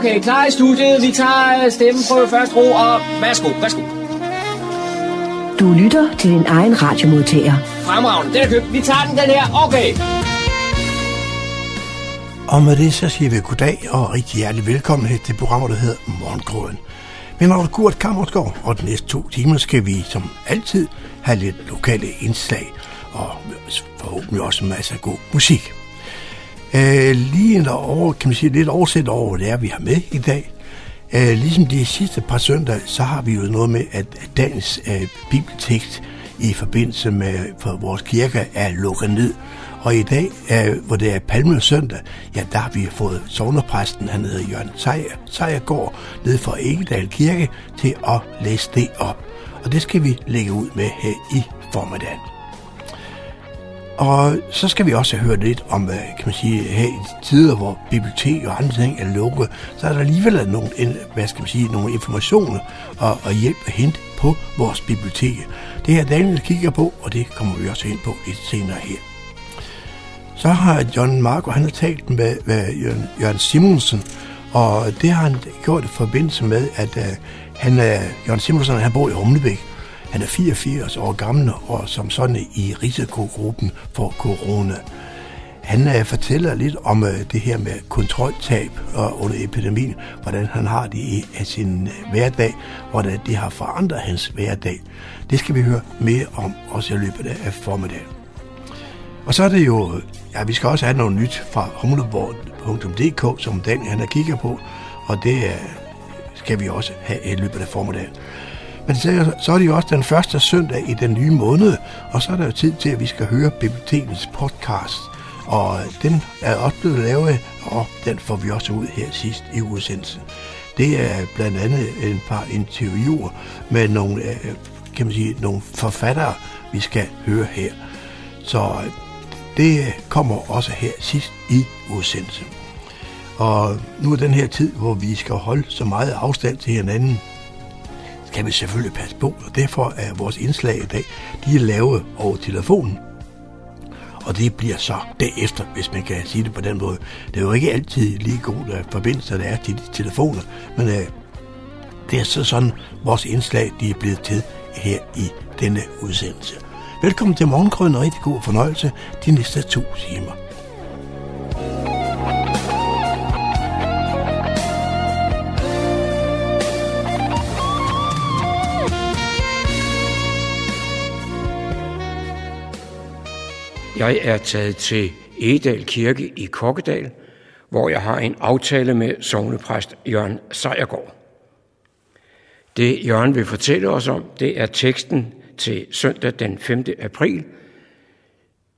Okay, klar i studiet. Vi tager øh, stemmen på første ro, og værsgo, værsgo. Du lytter til din egen radiomodtager. Fremragende, den er købt. Vi tager den, den her. Okay. Og med det så siger vi goddag og rigtig hjertelig velkommen her til programmet, der hedder Morgengrøden. Min navn er Kurt Kammersgaard, og de næste to timer skal vi som altid have lidt lokale indslag og forhåbentlig også masser af god musik. Øh, lige en over, kan man sige, lidt oversæt over, hvad det er, vi har med i dag. Øh, ligesom de sidste par søndage, så har vi jo noget med, at dagens øh, bibeltekst i forbindelse med for vores kirke er lukket ned. Og i dag, øh, hvor det er Palme søndag, ja, der har vi fået sovnerpræsten, han hedder Jørgen Sejer, går ned fra Egedal Kirke, til at læse det op. Og det skal vi lægge ud med her i formiddagen. Og så skal vi også høre lidt om, øh, kan man sige, her i tider, hvor bibliotek og andre ting er lukket, så er der alligevel nogle, hvad skal man sige, nogle informationer og, og hjælp at hente på vores bibliotek. Det her Daniel kigger på, og det kommer vi også ind på lidt senere her. Så har John Marco, han har talt med, med Jørgen, Jørgen Simonsen, og det har han gjort i forbindelse med, at uh, han, øh, uh, Jørgen Simonsen, han bor i Humlebæk, han er 84 år gammel og som sådan i risikogruppen for corona. Han uh, fortæller lidt om uh, det her med kontroltab uh, under epidemien, hvordan han har det i af sin uh, hverdag, hvordan det har forandret hans hverdag. Det skal vi høre mere om også i løbet af formiddagen. Og så er det jo, ja, vi skal også have noget nyt fra humleborg.dk, som Daniel han har kigget på, og det uh, skal vi også have i løbet af formiddagen. Men så, så er det jo også den første søndag i den nye måned, og så er der jo tid til, at vi skal høre bibliotekens podcast. Og den er også blevet lavet, og den får vi også ud her sidst i udsendelsen. Det er blandt andet en par interviewer med nogle, øh, kan man sige, nogle forfattere, vi skal høre her. Så øh, det kommer også her sidst i udsendelsen. Og nu er den her tid, hvor vi skal holde så meget afstand til hinanden, skal vi selvfølgelig passe på, og derfor er vores indslag i dag, de er lavet over telefonen. Og det bliver så derefter, hvis man kan sige det på den måde. Det er jo ikke altid lige gode øh, forbindelser, der er til de telefoner, men øh, det er så sådan, vores indslag de er blevet til her i denne udsendelse. Velkommen til Morgenkrøden og rigtig god fornøjelse de næste to timer. Jeg er taget til Edal Kirke i Kokkedal, hvor jeg har en aftale med sovnepræst Jørgen Sejergaard. Det Jørgen vil fortælle os om, det er teksten til søndag den 5. april.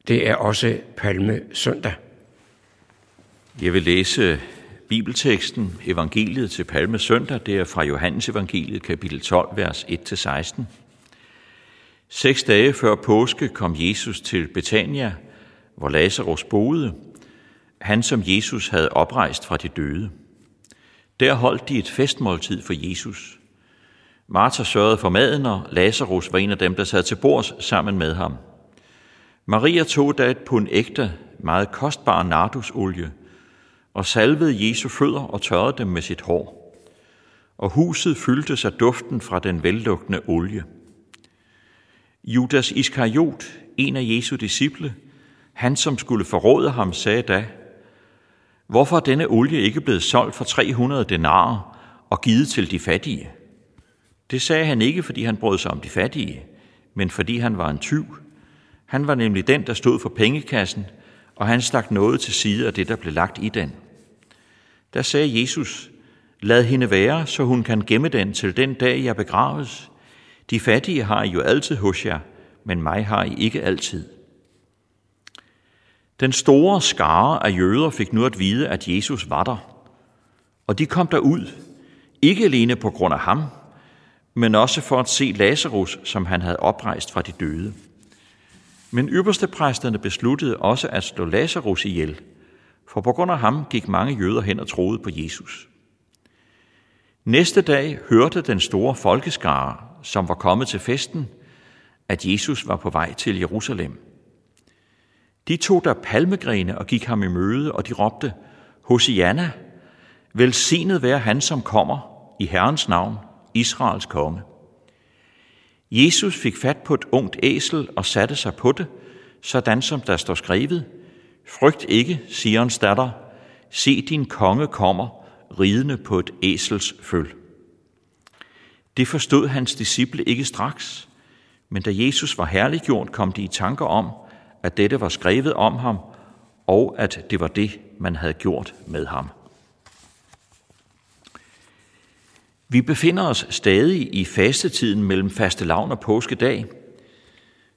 Det er også Palme søndag. Jeg vil læse bibelteksten, evangeliet til Palme søndag. Det er fra Johannes evangeliet, kapitel 12, vers 1-16. Seks dage før påske kom Jesus til Betania, hvor Lazarus boede, han som Jesus havde oprejst fra de døde. Der holdt de et festmåltid for Jesus. Martha sørgede for maden, og Lazarus var en af dem, der sad til bords sammen med ham. Maria tog da et pund ægte, meget kostbar nardusolie, og salvede Jesu fødder og tørrede dem med sit hår. Og huset fyldtes af duften fra den vellugtende olie. Judas Iskariot, en af Jesu disciple, han som skulle forråde ham, sagde da, Hvorfor er denne olie ikke blevet solgt for 300 denarer og givet til de fattige? Det sagde han ikke, fordi han brød sig om de fattige, men fordi han var en tyv. Han var nemlig den, der stod for pengekassen, og han stak noget til side af det, der blev lagt i den. Der sagde Jesus, lad hende være, så hun kan gemme den til den dag, jeg begraves. De fattige har I jo altid hos jer, men mig har I ikke altid. Den store skare af jøder fik nu at vide, at Jesus var der. Og de kom derud, ikke alene på grund af ham, men også for at se Lazarus, som han havde oprejst fra de døde. Men ypperstepræsterne besluttede også at slå Lazarus ihjel, for på grund af ham gik mange jøder hen og troede på Jesus. Næste dag hørte den store folkeskare, som var kommet til festen, at Jesus var på vej til Jerusalem. De tog der palmegrene og gik ham i møde, og de råbte, Hosianna, Velsignet være han, som kommer i Herrens navn, Israels konge. Jesus fik fat på et ungt æsel og satte sig på det, sådan som der står skrevet, Frygt ikke, Sions datter, se din konge kommer, ridende på et æsels føl. Det forstod hans disciple ikke straks, men da Jesus var herliggjort, kom de i tanker om, at dette var skrevet om ham, og at det var det, man havde gjort med ham. Vi befinder os stadig i fastetiden mellem faste lavn og påskedag.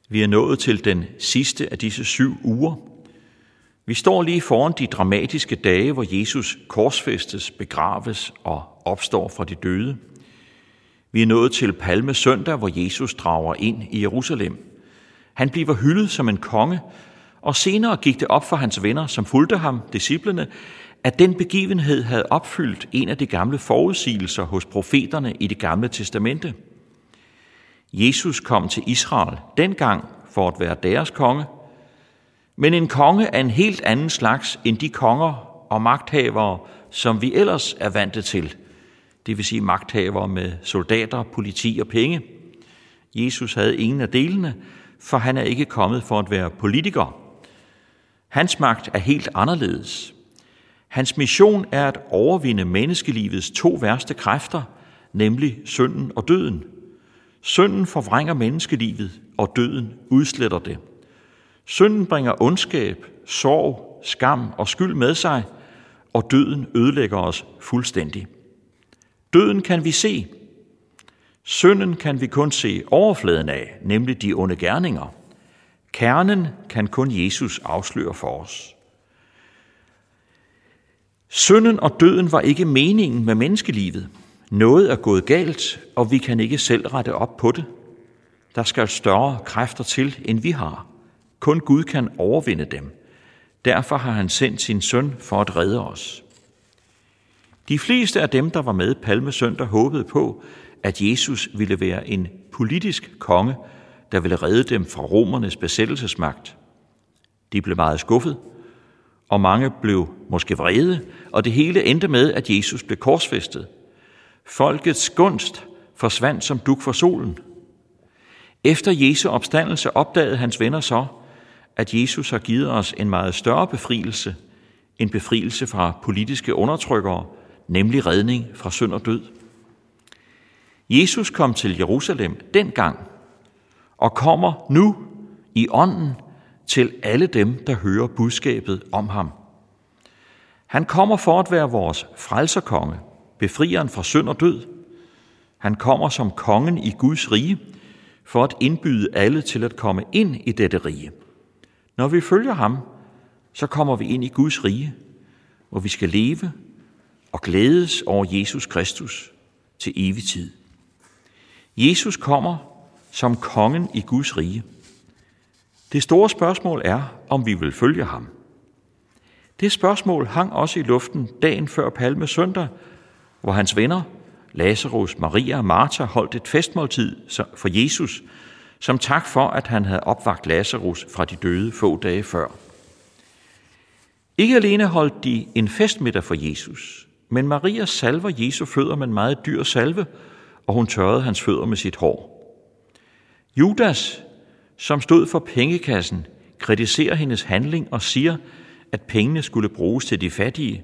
Vi er nået til den sidste af disse syv uger. Vi står lige foran de dramatiske dage, hvor Jesus korsfæstes, begraves og opstår fra de døde. Vi er nået til Palme søndag, hvor Jesus drager ind i Jerusalem. Han bliver hyldet som en konge, og senere gik det op for hans venner, som fulgte ham, disciplene, at den begivenhed havde opfyldt en af de gamle forudsigelser hos profeterne i det gamle testamente. Jesus kom til Israel dengang for at være deres konge, men en konge af en helt anden slags end de konger og magthavere, som vi ellers er vante til. Det vil sige magthavere med soldater, politi og penge. Jesus havde ingen af delene, for han er ikke kommet for at være politiker. Hans magt er helt anderledes. Hans mission er at overvinde menneskelivets to værste kræfter, nemlig synden og døden. Synden forvrænger menneskelivet, og døden udsletter det. Synden bringer ondskab, sorg, skam og skyld med sig, og døden ødelægger os fuldstændig. Døden kan vi se. Synden kan vi kun se overfladen af, nemlig de onde gerninger. Kernen kan kun Jesus afsløre for os. Synden og døden var ikke meningen med menneskelivet. Noget er gået galt, og vi kan ikke selv rette op på det. Der skal større kræfter til, end vi har. Kun Gud kan overvinde dem. Derfor har han sendt sin søn for at redde os. De fleste af dem, der var med Palmesøndag, håbede på, at Jesus ville være en politisk konge, der ville redde dem fra romernes besættelsesmagt. De blev meget skuffet, og mange blev måske vrede, og det hele endte med, at Jesus blev korsfæstet. Folkets gunst forsvandt som duk for solen. Efter Jesu opstandelse opdagede hans venner så, at Jesus har givet os en meget større befrielse, en befrielse fra politiske undertrykkere, nemlig redning fra synd og død. Jesus kom til Jerusalem dengang, og kommer nu i ånden til alle dem, der hører budskabet om ham. Han kommer for at være vores frelserkonge, befrieren fra synd og død. Han kommer som kongen i Guds rige, for at indbyde alle til at komme ind i dette rige. Når vi følger ham, så kommer vi ind i Guds rige, hvor vi skal leve og glædes over Jesus Kristus til evig tid. Jesus kommer som kongen i Guds rige. Det store spørgsmål er, om vi vil følge ham. Det spørgsmål hang også i luften dagen før Palme søndag, hvor hans venner, Lazarus, Maria og Martha, holdt et festmåltid for Jesus, som tak for, at han havde opvagt Lazarus fra de døde få dage før. Ikke alene holdt de en festmiddag for Jesus, men Maria salver Jesu fødder med en meget dyr salve, og hun tørrede hans fødder med sit hår. Judas, som stod for pengekassen, kritiserer hendes handling og siger, at pengene skulle bruges til de fattige.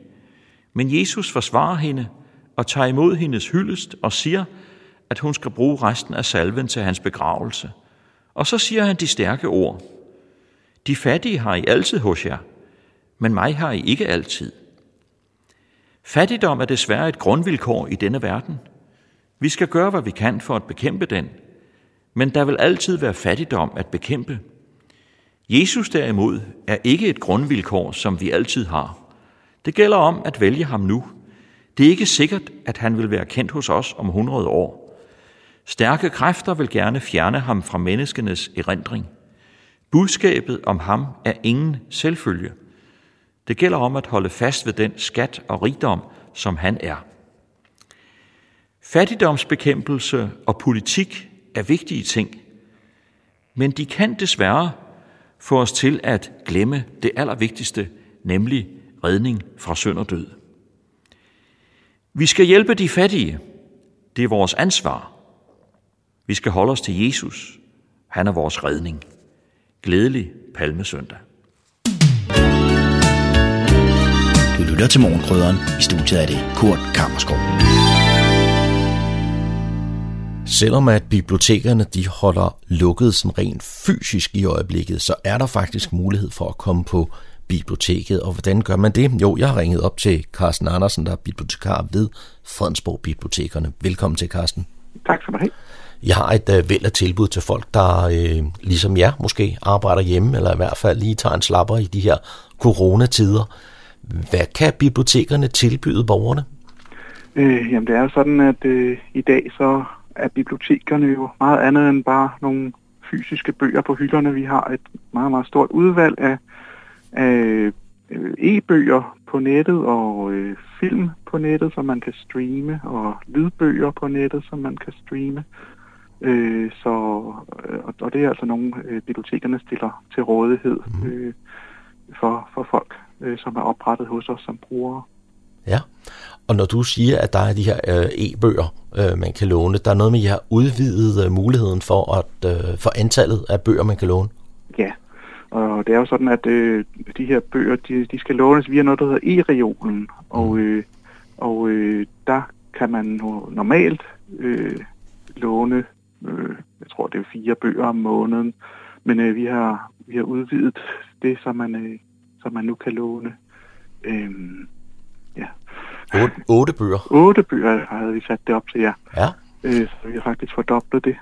Men Jesus forsvarer hende og tager imod hendes hyldest og siger, at hun skal bruge resten af salven til hans begravelse. Og så siger han de stærke ord. De fattige har I altid hos jer, men mig har I ikke altid. Fattigdom er desværre et grundvilkår i denne verden. Vi skal gøre, hvad vi kan for at bekæmpe den, men der vil altid være fattigdom at bekæmpe. Jesus derimod er ikke et grundvilkår, som vi altid har. Det gælder om at vælge ham nu. Det er ikke sikkert, at han vil være kendt hos os om 100 år. Stærke kræfter vil gerne fjerne ham fra menneskenes erindring. Budskabet om ham er ingen selvfølge. Det gælder om at holde fast ved den skat og rigdom, som han er. Fattigdomsbekæmpelse og politik er vigtige ting, men de kan desværre få os til at glemme det allervigtigste, nemlig redning fra synd og død. Vi skal hjælpe de fattige. Det er vores ansvar. Vi skal holde os til Jesus. Han er vores redning. Glædelig palmesøndag. Lytter til Morgenkrydderen. I studiet er det Kurt Kammerskov. Selvom at bibliotekerne de holder lukket sådan rent fysisk i øjeblikket, så er der faktisk mulighed for at komme på biblioteket. Og hvordan gør man det? Jo, jeg har ringet op til Carsten Andersen, der er bibliotekar ved Fredensborg Bibliotekerne. Velkommen til, Carsten. Tak skal du have. Jeg har et uh, væld af tilbud til folk, der øh, ligesom jer måske arbejder hjemme, eller i hvert fald lige tager en slapper i de her coronatider. Hvad kan bibliotekerne tilbyde borgerne? Øh, jamen det er jo sådan, at øh, i dag så er bibliotekerne jo meget andet end bare nogle fysiske bøger på hylderne. Vi har et meget, meget stort udvalg af, af øh, e-bøger på nettet og øh, film på nettet, som man kan streame, og lydbøger på nettet, som man kan streame. Øh, så, øh, og det er altså nogle, øh, bibliotekerne stiller til rådighed øh, for, for folk, øh, som er oprettet hos os som brugere. Ja, og når du siger, at der er de her øh, e-bøger, øh, man kan låne, der er noget med, at I har udvidet øh, muligheden for, at, øh, for antallet af bøger, man kan låne? Ja, og det er jo sådan, at øh, de her bøger, de, de skal lånes via noget, der hedder e-regionen, og, øh, og øh, der kan man normalt øh, låne, øh, jeg tror det er fire bøger om måneden, men øh, vi, har, vi har udvidet det, så man, øh, så man nu kan låne øh, ja, Otte, otte bøger. otte bøger, havde vi sat det op til jer. Ja. Øh, så vi har faktisk fordoblet det.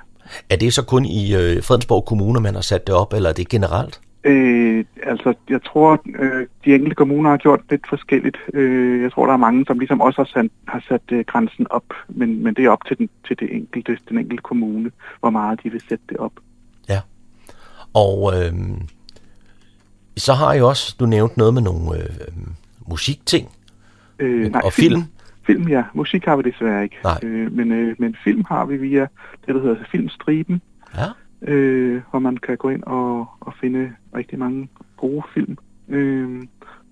Er det så kun i øh, Fredensborg Kommune, man har sat det op, eller er det generelt? Øh, altså, jeg tror, øh, de enkelte kommuner har gjort lidt forskelligt. Øh, jeg tror, der er mange, som ligesom også har sat, har sat øh, grænsen op, men, men det er op til, den, til det enkelte, den enkelte kommune, hvor meget de vil sætte det op. Ja. Og øh, så har I også, du nævnte noget med nogle øh, musikting Øh, og film. Film, ja. Musik har vi desværre ikke. Nej. Øh, men, øh, men film har vi via det, der hedder Filmstriben, Ja. øh, hvor man kan gå ind og, og finde rigtig mange gode film øh,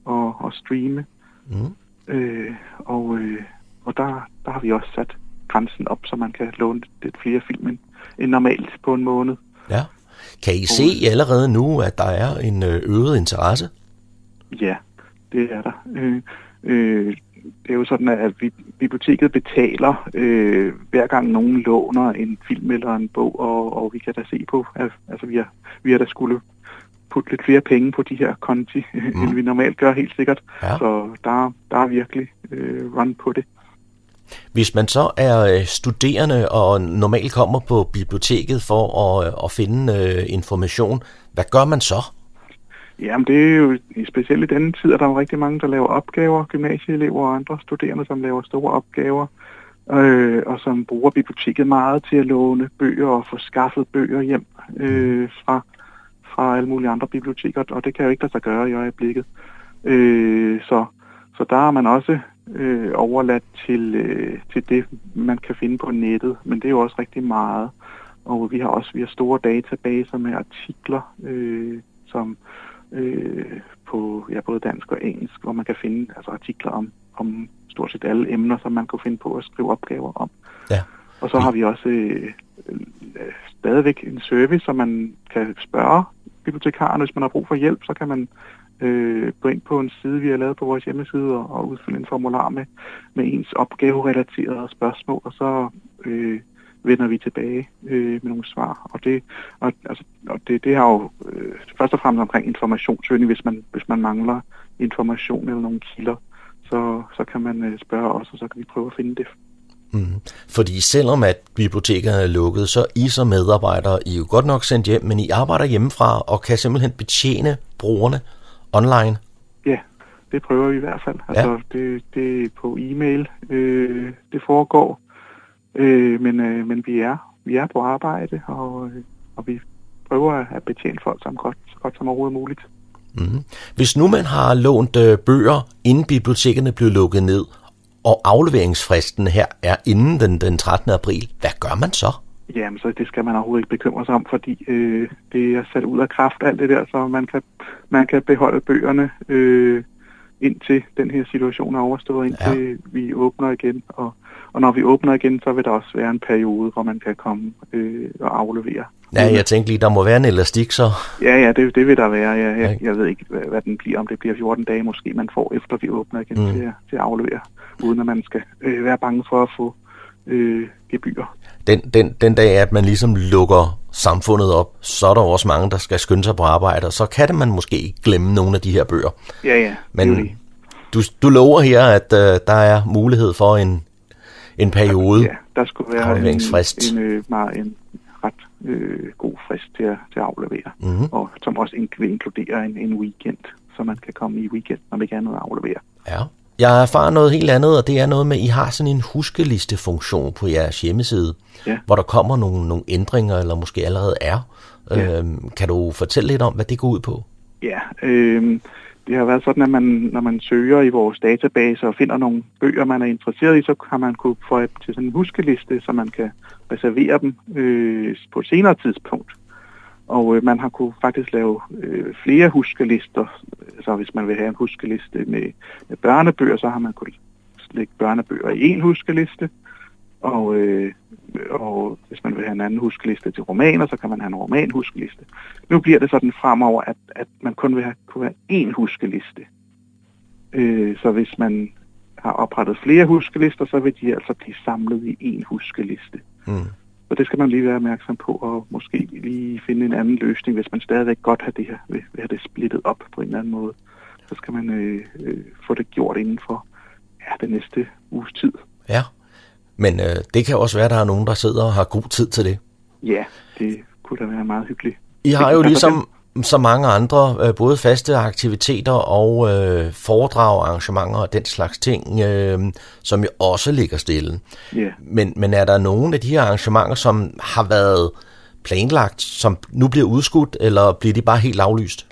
og, og streame. Mm. Øh, og øh, og der, der har vi også sat grænsen op, så man kan låne lidt flere film end normalt på en måned. ja. Kan I se allerede nu, at der er en øh, øget interesse? Ja, det er der. Øh, øh, det er jo sådan, at vi, biblioteket betaler øh, hver gang nogen låner en film eller en bog, og, og vi kan da se på, at altså, vi, har, vi har da skulle putte lidt flere penge på de her konti, mm. end vi normalt gør helt sikkert. Ja. Så der, der er virkelig øh, run på det. Hvis man så er øh, studerende og normalt kommer på biblioteket for at, øh, at finde øh, information, hvad gør man så? Jamen det er jo specielt i denne tid, at der er rigtig mange, der laver opgaver, gymnasieelever og andre studerende, som laver store opgaver, øh, og som bruger biblioteket meget til at låne bøger og få skaffet bøger hjem øh, fra, fra alle mulige andre biblioteker, og det kan jo ikke lade sig gøre i øjeblikket. Øh, så, så der er man også øh, overladt til, øh, til det, man kan finde på nettet, men det er jo også rigtig meget. Og vi har også vi har store databaser med artikler, øh, som øh, på ja, både dansk og engelsk, hvor man kan finde altså, artikler om, om stort set alle emner, som man kan finde på at skrive opgaver om. Ja. Og så har vi også øh, øh, stadigvæk en service, så man kan spørge bibliotekaren, hvis man har brug for hjælp, så kan man øh, gå ind på en side, vi har lavet på vores hjemmeside, og, og udfylde en formular med, med ens opgaverelaterede spørgsmål, og så øh, vender vi tilbage øh, med nogle svar. Og det, og, altså, og det, det har jo øh, først og fremmest omkring informationssøgning, hvis man, hvis man mangler information eller nogle kilder, så, så kan man øh, spørge os, og så kan vi prøve at finde det. Mm. Fordi selvom at bibliotekerne er lukket, så I som medarbejdere, I er jo godt nok sendt hjem, men I arbejder hjemmefra og kan simpelthen betjene brugerne online. Ja, det prøver vi i hvert fald. Altså, det, det er på e-mail, øh, det foregår. Øh, men, øh, men vi er vi er på arbejde, og, øh, og vi prøver at betjene folk som godt, så godt som overhovedet muligt. Mm. Hvis nu man har lånt øh, bøger, inden bibliotekerne blev lukket ned, og afleveringsfristen her er inden den, den 13. april, hvad gør man så? Jamen, så det skal man overhovedet ikke bekymre sig om, fordi øh, det er sat ud af kraft alt det der, så man kan, man kan beholde bøgerne øh, indtil den her situation er overstået, indtil ja. vi åbner igen. Og, og når vi åbner igen, så vil der også være en periode, hvor man kan komme øh, og aflevere. Ja, jeg tænkte lige, der må være en elastik så. Ja, ja, det, det vil der være. Jeg, jeg, jeg ved ikke, hvad, hvad den bliver. Om det bliver 14 dage måske, man får, efter vi åbner igen mm. til, til at aflevere, uden at man skal øh, være bange for at få øh, gebyrer. Den, den, den dag, at man ligesom lukker samfundet op, så er der også mange, der skal skynde sig på arbejde, og så kan det man måske glemme nogle af de her bøger. Ja, ja. Men det jo det. du, du lover her, at uh, der er mulighed for en, en periode. Ja, der skulle være en, en, øh, meget, en ret øh, god frist til at, til at aflevere, Mhm. og som også in- vil inkludere en, en weekend, så man kan komme i weekend, når ikke andet at aflevere. Ja. Jeg erfarer noget helt andet, og det er noget med, at I har sådan en huskelistefunktion på jeres hjemmeside, Ja. hvor der kommer nogle, nogle ændringer, eller måske allerede er. Ja. Øhm, kan du fortælle lidt om, hvad det går ud på? Ja, øh, det har været sådan, at man, når man søger i vores database og finder nogle bøger, man er interesseret i, så har man kunne få til sådan en huskeliste, så man kan reservere dem øh, på et senere tidspunkt. Og øh, man har kunne faktisk lave øh, flere huskelister. Så hvis man vil have en huskeliste med, med børnebøger, så har man kunnet lægge børnebøger i en huskeliste. Og, øh, og hvis man vil have en anden huskeliste til romaner, så kan man have en romanhuskeliste. Nu bliver det sådan fremover, at, at man kun vil have, kunne have én huskeliste. Øh, så hvis man har oprettet flere huskelister, så vil de altså blive samlet i én huskeliste. Mm. Så det skal man lige være opmærksom på, og måske lige finde en anden løsning, hvis man stadigvæk godt har det her, vil, vil have det splittet op på en eller anden måde. Så skal man øh, øh, få det gjort inden for ja, den næste uges tid. Ja. Men øh, det kan også være, at der er nogen, der sidder og har god tid til det. Ja, det kunne da være meget hyggeligt. I har jo kan ligesom så mange andre, øh, både faste aktiviteter og øh, foredrag, arrangementer og den slags ting, øh, som jo også ligger stille. Ja. Men, men er der nogle af de her arrangementer, som har været planlagt, som nu bliver udskudt, eller bliver de bare helt aflyst?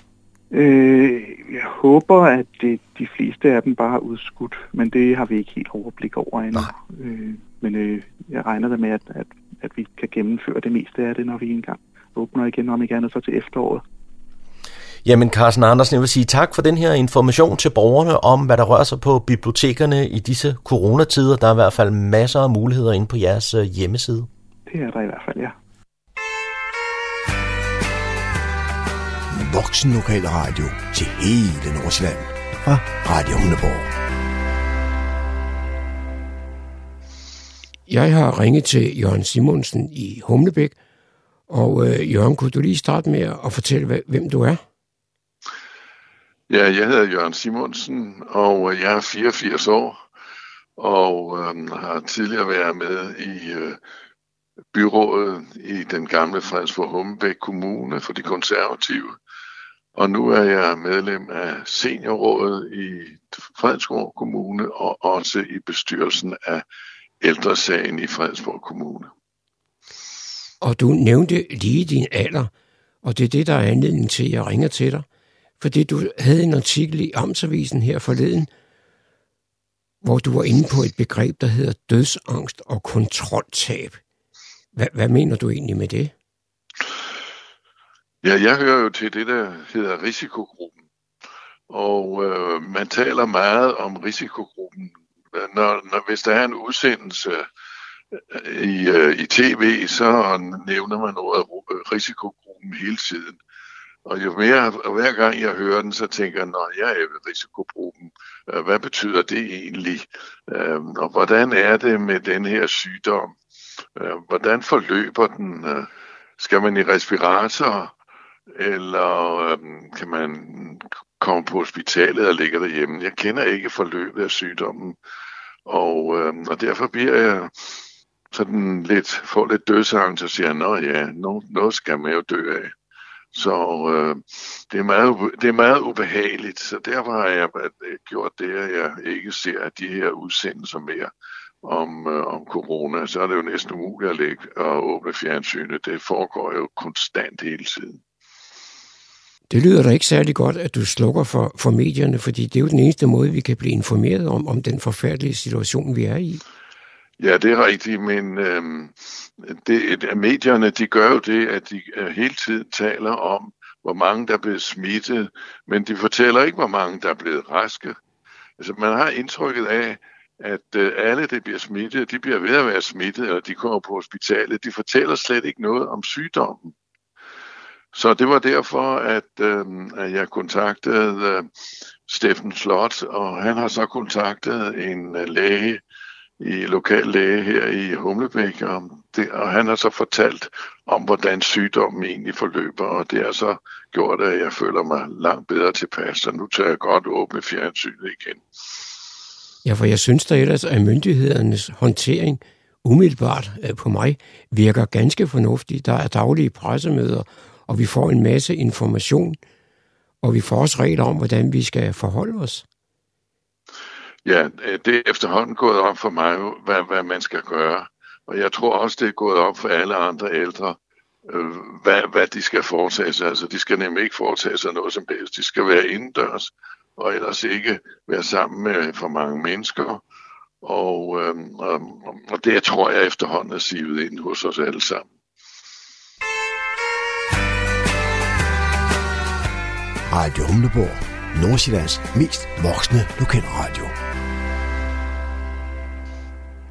Øh, jeg håber, at det, de fleste af dem bare er udskudt, men det har vi ikke helt overblik over endnu. Øh, men øh, jeg regner da med, at, at, at vi kan gennemføre det meste af det, når vi engang åbner igen, om ikke andet så til efteråret. Jamen Carsten Andersen, jeg vil sige tak for den her information til borgerne om, hvad der rører sig på bibliotekerne i disse coronatider. Der er i hvert fald masser af muligheder inde på jeres øh, hjemmeside. Det er der i hvert fald, ja. Voksen Lokal Radio til hele Nordsjælland fra Radio Hundeborg. Jeg har ringet til Jørgen Simonsen i Humlebæk, og øh, Jørgen, kunne du lige starte med at fortælle, hvem du er? Ja, jeg hedder Jørgen Simonsen, og øh, jeg er 84 år, og øh, har tidligere været med i øh, byrådet i den gamle Fredensborg Humbæk Kommune for de konservative. Og nu er jeg medlem af seniorrådet i Fredensborg Kommune og også i bestyrelsen af ældresagen i Fredensborg Kommune. Og du nævnte lige din alder, og det er det, der er anledning til, at jeg ringer til dig. Fordi du havde en artikel i Amtsavisen her forleden, hvor du var inde på et begreb, der hedder dødsangst og kontroltab. Hvad, hvad mener du egentlig med det? Ja, jeg hører jo til det, der hedder risikogruppen. Og øh, man taler meget om risikogruppen. Når, når, hvis der er en udsendelse øh, i, øh, i tv, så nævner man ordet øh, risikogruppen hele tiden. Og jo mere, og hver gang jeg hører den, så tænker jeg, når jeg er i risikogruppen, øh, hvad betyder det egentlig? Øh, og hvordan er det med den her sygdom? Øh, hvordan forløber den? Skal man i respirator? eller kan man komme på hospitalet og ligge derhjemme. Jeg kender ikke forløbet af sygdommen, og, og derfor bliver jeg sådan lidt, får lidt dødsangst og siger, nå ja, noget, noget skal man jo dø af. Så øh, det, er meget, det er meget ubehageligt, så derfor har jeg øh, gjort det, at jeg ikke ser de her udsendelser mere om, øh, om corona. Så er det jo næsten umuligt at, lægge, og åbne fjernsynet. Det foregår jo konstant hele tiden. Det lyder da ikke særlig godt, at du slukker for, for medierne, fordi det er jo den eneste måde, vi kan blive informeret om, om den forfærdelige situation, vi er i. Ja, det er rigtigt, men øhm, det, medierne de gør jo det, at de øh, hele tiden taler om, hvor mange der er blevet smittet, men de fortæller ikke, hvor mange der er blevet raske. Altså, man har indtrykket af, at øh, alle, der bliver smittet, de bliver ved at være smittet, eller de kommer på hospitalet. De fortæller slet ikke noget om sygdommen. Så det var derfor, at, øh, at jeg kontaktede øh, Steffen Slot, og han har så kontaktet en øh, læge, i lokal læge her i Humlebæk, og, det, og han har så fortalt om, hvordan sygdommen egentlig forløber, og det har så gjort, at jeg føler mig langt bedre tilpas, så nu tager jeg godt åbne fjernsynet igen. Ja, for jeg synes da ellers, at myndighedernes håndtering umiddelbart øh, på mig virker ganske fornuftig. Der er daglige pressemøder, og vi får en masse information, og vi får også regler om, hvordan vi skal forholde os. Ja, øh, det er efterhånden gået op for mig, hvad, hvad man skal gøre. Og jeg tror også, det er gået op for alle andre ældre, øh, hvad, hvad de skal foretage sig. Altså, de skal nemlig ikke foretage sig noget som helst. De skal være indendørs, og ellers ikke være sammen med for mange mennesker. Og, øh, og, og det tror jeg efterhånden er sivet ind hos os alle sammen. Radio Humleborg. Nordsjællands mest voksne lokalradio.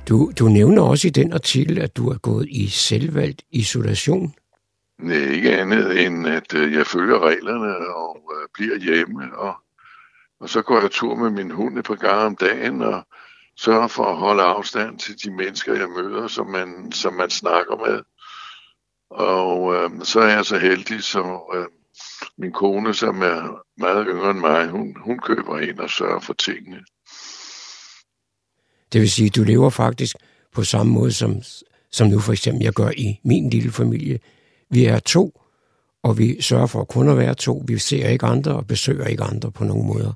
Du, du nævner også i den artikel, at du er gået i selvvalgt isolation. Nej, ikke andet end, at øh, jeg følger reglerne og øh, bliver hjemme. Og, og så går jeg tur med min hund et par gange om dagen og sørger for at holde afstand til de mennesker, jeg møder, som man, som man snakker med. Og øh, så er jeg så heldig, så øh, min kone, som er meget yngre end mig, hun, hun køber ind og sørger for tingene. Det vil sige, du lever faktisk på samme måde, som, som nu for eksempel jeg gør i min lille familie. Vi er to, og vi sørger for at kun at være to. Vi ser ikke andre og besøger ikke andre på nogen måder.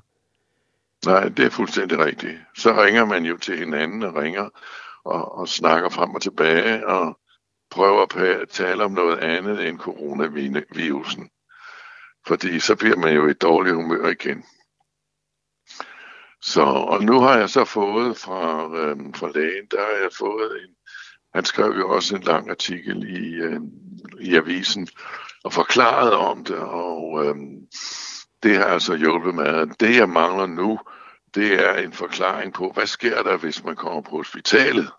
Nej, det er fuldstændig rigtigt. Så ringer man jo til hinanden og ringer og, og snakker frem og tilbage og prøver at tale om noget andet end coronavirusen. Fordi så bliver man jo i dårlig humør igen. Så, og nu har jeg så fået fra, øh, fra lægen, der har jeg fået en, han skrev jo også en lang artikel i, øh, i avisen og forklaret om det, og øh, det har altså hjulpet mig. Det jeg mangler nu, det er en forklaring på, hvad sker der, hvis man kommer på hospitalet.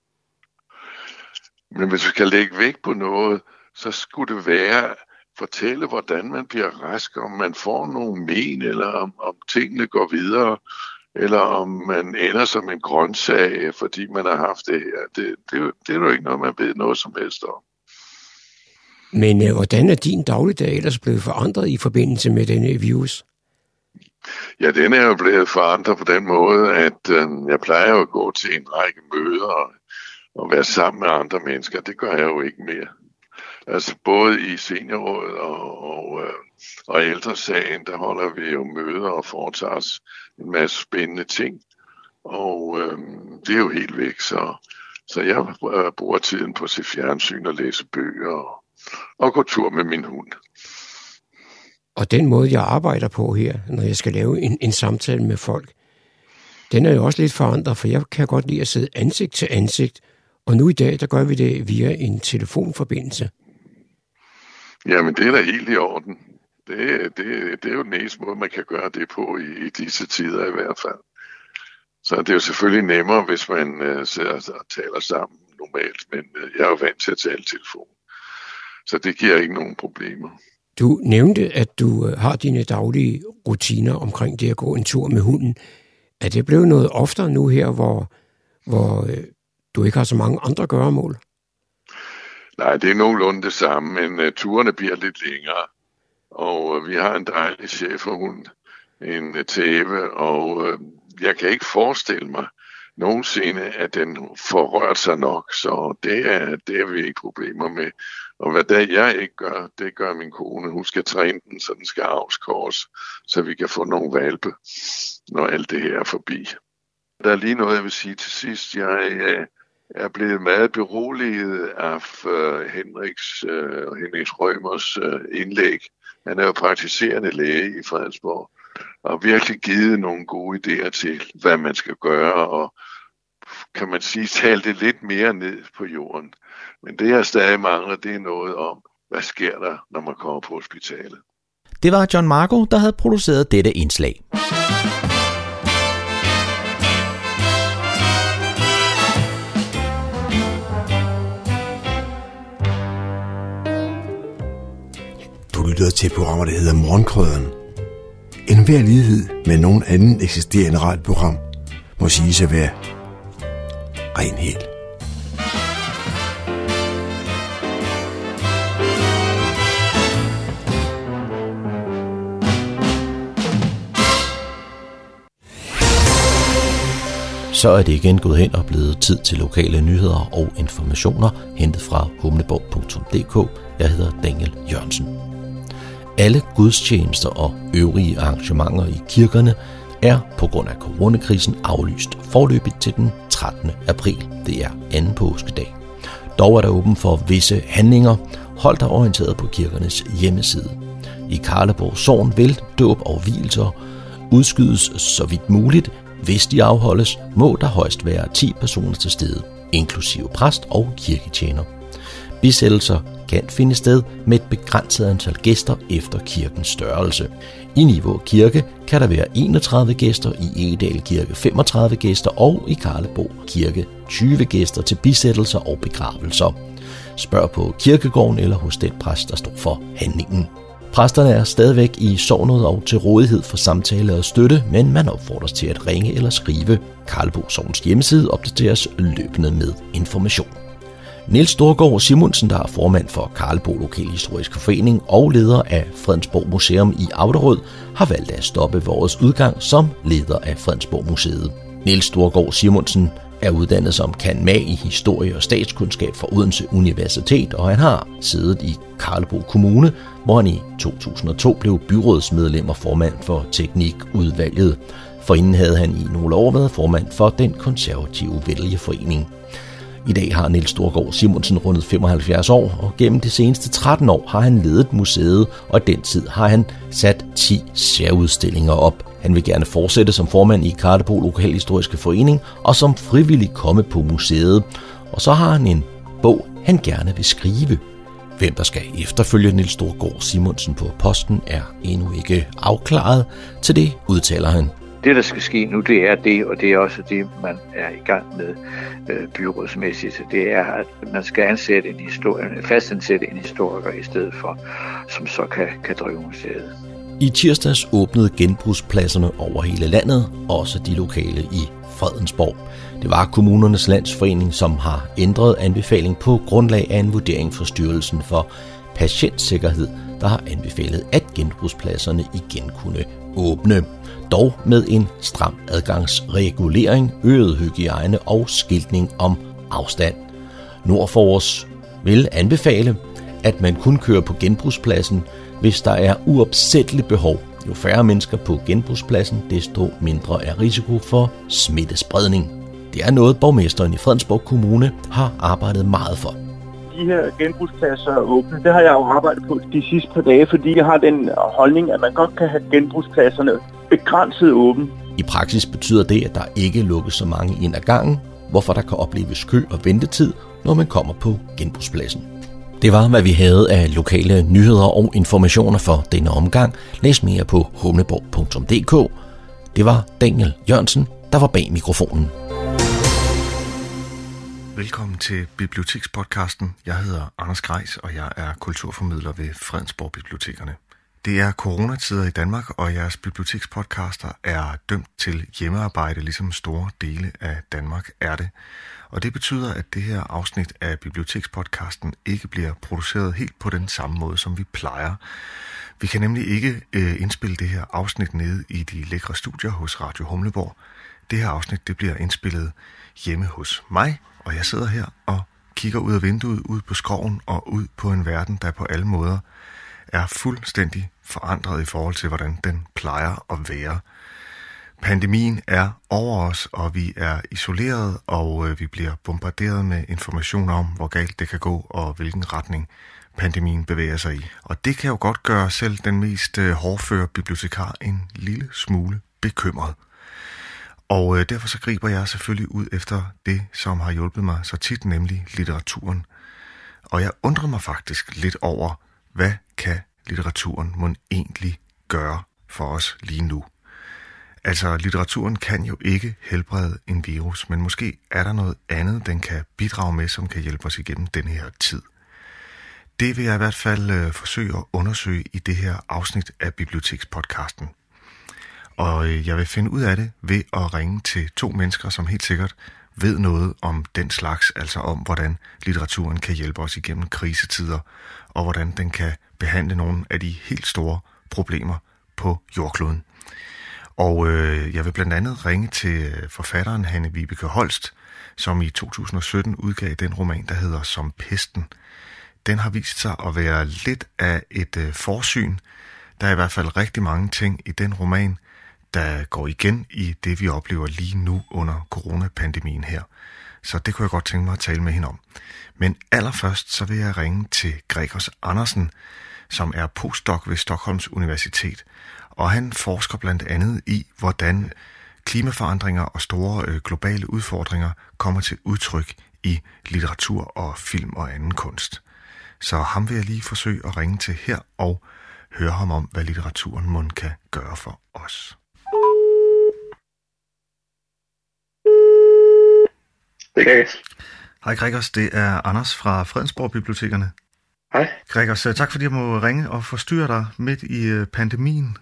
Men hvis vi skal lægge vægt på noget, så skulle det være fortælle, hvordan man bliver rask, om man får nogle men, eller om, om tingene går videre eller om man ender som en grøntsag, fordi man har haft det her. Det, det, det er jo ikke noget, man ved noget som helst om. Men øh, hvordan er din dagligdag ellers blevet forandret i forbindelse med denne virus? Ja, den er jo blevet forandret på den måde, at øh, jeg plejer at gå til en række møder og, og være sammen med andre mennesker. Det gør jeg jo ikke mere. Altså både i seniorrådet og, og, øh, og ældresagen, der holder vi jo møder og foretager os en masse spændende ting. Og øh, det er jo helt væk, så, så jeg øh, bruger tiden på at se fjernsyn og læse bøger og, og gå tur med min hund. Og den måde, jeg arbejder på her, når jeg skal lave en, en samtale med folk, den er jo også lidt forandret, for jeg kan godt lide at sidde ansigt til ansigt, og nu i dag, der gør vi det via en telefonforbindelse. Jamen, det er da helt i orden. Det, det, det er jo den eneste måde, man kan gøre det på i, i disse tider i hvert fald. Så det er jo selvfølgelig nemmere, hvis man uh, sidder og taler sammen normalt, men uh, jeg er jo vant til at tale telefon. Så det giver ikke nogen problemer. Du nævnte, at du uh, har dine daglige rutiner omkring det at gå en tur med hunden. Er det blevet noget oftere nu her, hvor, hvor uh, du ikke har så mange andre gøremål? Nej, det er nogenlunde det samme, men uh, turene bliver lidt længere. Og øh, vi har en dejlig chefhund, en øh, tæve, og øh, jeg kan ikke forestille mig nogensinde, at den får rørt sig nok, så det er, det er vi ikke problemer med. Og hvad der jeg ikke gør, det gør min kone. Hun skal træne den, så den skal afskåres, så vi kan få nogle valpe, når alt det her er forbi. Der er lige noget, jeg vil sige til sidst. Jeg, er blevet meget beroliget af Henriks, uh, Henriks Rømers indlæg. Han er jo praktiserende læge i Fredensborg, og virkelig givet nogle gode idéer til, hvad man skal gøre, og kan man sige, tale det lidt mere ned på jorden. Men det, jeg stadig mangler, det er noget om, hvad sker der, når man kommer på hospitalet. Det var John Marco, der havde produceret dette indslag. Lytter til et program, der hedder Morgenkrøderen. En hver lighed med nogen anden eksisterende radioprogram må siges at være ren helt. så er det igen gået hen og blevet tid til lokale nyheder og informationer, hentet fra humleborg.dk. Jeg hedder Daniel Jørgensen. Alle gudstjenester og øvrige arrangementer i kirkerne er på grund af coronakrisen aflyst forløbigt til den 13. april. Det er anden påskedag. Dog er der åben for visse handlinger. Hold dig orienteret på kirkernes hjemmeside. I Karleborg Sogn vil dåb og hvilelser udskydes så vidt muligt, hvis de afholdes, må der højst være 10 personer til stede, inklusive præst og kirketjener. Bisættelser kan finde sted med et begrænset antal gæster efter kirkens størrelse. I Niveau Kirke kan der være 31 gæster, i Egedal Kirke 35 gæster og i Karlebo Kirke 20 gæster til bisættelser og begravelser. Spørg på kirkegården eller hos den præst, der står for handlingen. Præsterne er stadigvæk i sovnet og til rådighed for samtale og støtte, men man opfordres til at ringe eller skrive. Karlebo Sovns hjemmeside opdateres løbende med information. Niels Storgård Simonsen, der er formand for Karlebo Lokalhistoriske Forening og leder af Fredensborg Museum i Auderød, har valgt at stoppe vores udgang som leder af Fredensborg Museet. Niels Storgård Simonsen er uddannet som kan mag i historie og statskundskab fra Odense Universitet, og han har siddet i Karlebo Kommune, hvor han i 2002 blev byrådsmedlem og formand for Teknikudvalget. Forinden havde han i nogle år været formand for den konservative vælgeforening. I dag har Niels Storgård Simonsen rundet 75 år, og gennem de seneste 13 år har han ledet museet, og i den tid har han sat 10 særudstillinger op. Han vil gerne fortsætte som formand i Kartebo Lokalhistoriske Forening og som frivillig komme på museet. Og så har han en bog, han gerne vil skrive. Hvem der skal efterfølge Niels Storgård Simonsen på posten er endnu ikke afklaret. Til det udtaler han. Det, der skal ske nu, det er det, og det er også det, man er i gang med øh, byrådsmæssigt. Det er, at man skal ansætte en historie, øh, fastansætte en historiker i stedet for, som så kan, kan drive museet. I tirsdags åbnede genbrugspladserne over hele landet, også de lokale i Fredensborg. Det var kommunernes landsforening, som har ændret anbefaling på grundlag af en vurdering fra Styrelsen for Patientsikkerhed, der har anbefalet, at genbrugspladserne igen kunne åbne. Dog med en stram adgangsregulering, øget hygiejne og skiltning om afstand. Nord for os vil anbefale, at man kun kører på genbrugspladsen, hvis der er uopsætteligt behov. Jo færre mennesker på genbrugspladsen, desto mindre er risiko for smittespredning. Det er noget, borgmesteren i Fredensborg Kommune har arbejdet meget for. De her genbrugspladser er åbne. Det har jeg jo arbejdet på de sidste par dage, fordi jeg har den holdning, at man godt kan have genbrugspladserne begrænset åben. I praksis betyder det, at der ikke lukkes så mange ind ad gangen, hvorfor der kan opleves kø og ventetid, når man kommer på genbrugspladsen. Det var, hvad vi havde af lokale nyheder og informationer for denne omgang. Læs mere på humleborg.dk. Det var Daniel Jørgensen, der var bag mikrofonen. Velkommen til Bibliotekspodcasten. Jeg hedder Anders Grejs, og jeg er kulturformidler ved Fredensborg Bibliotekerne. Det er coronatider i Danmark, og jeres bibliotekspodcaster er dømt til hjemmearbejde, ligesom store dele af Danmark er det. Og det betyder, at det her afsnit af bibliotekspodcasten ikke bliver produceret helt på den samme måde, som vi plejer. Vi kan nemlig ikke øh, indspille det her afsnit nede i de lækre studier hos Radio Humleborg. Det her afsnit det bliver indspillet hjemme hos mig, og jeg sidder her og kigger ud af vinduet, ud på skoven og ud på en verden, der på alle måder er fuldstændig forandret i forhold til, hvordan den plejer at være. Pandemien er over os, og vi er isoleret, og øh, vi bliver bombarderet med information om, hvor galt det kan gå, og hvilken retning pandemien bevæger sig i. Og det kan jo godt gøre selv den mest øh, hårdføre bibliotekar en lille smule bekymret. Og øh, derfor så griber jeg selvfølgelig ud efter det, som har hjulpet mig så tit, nemlig litteraturen. Og jeg undrer mig faktisk lidt over, hvad kan litteraturen må egentlig gøre for os lige nu? Altså, litteraturen kan jo ikke helbrede en virus, men måske er der noget andet, den kan bidrage med, som kan hjælpe os igennem den her tid. Det vil jeg i hvert fald øh, forsøge at undersøge i det her afsnit af Bibliotekspodcasten. Og øh, jeg vil finde ud af det ved at ringe til to mennesker, som helt sikkert ved noget om den slags, altså om hvordan litteraturen kan hjælpe os igennem krisetider, og hvordan den kan behandle nogle af de helt store problemer på jordkloden. Og øh, jeg vil blandt andet ringe til øh, forfatteren Hanne Vibeke Holst, som i 2017 udgav den roman, der hedder Som Pesten. Den har vist sig at være lidt af et øh, forsyn. Der er i hvert fald rigtig mange ting i den roman, der går igen i det, vi oplever lige nu under coronapandemien her. Så det kunne jeg godt tænke mig at tale med hende om. Men allerførst så vil jeg ringe til Gregers Andersen, som er postdoc ved Stockholms Universitet. Og han forsker blandt andet i, hvordan klimaforandringer og store øh, globale udfordringer kommer til udtryk i litteratur og film og anden kunst. Så ham vil jeg lige forsøge at ringe til her og høre ham om, hvad litteraturen må kan gøre for os. Det Gregers. Hej Gregers, det er Anders fra Fredensborg Bibliotekerne. Hej. Gregers, øh, tak fordi jeg må ringe og forstyrre dig midt i øh, pandemien.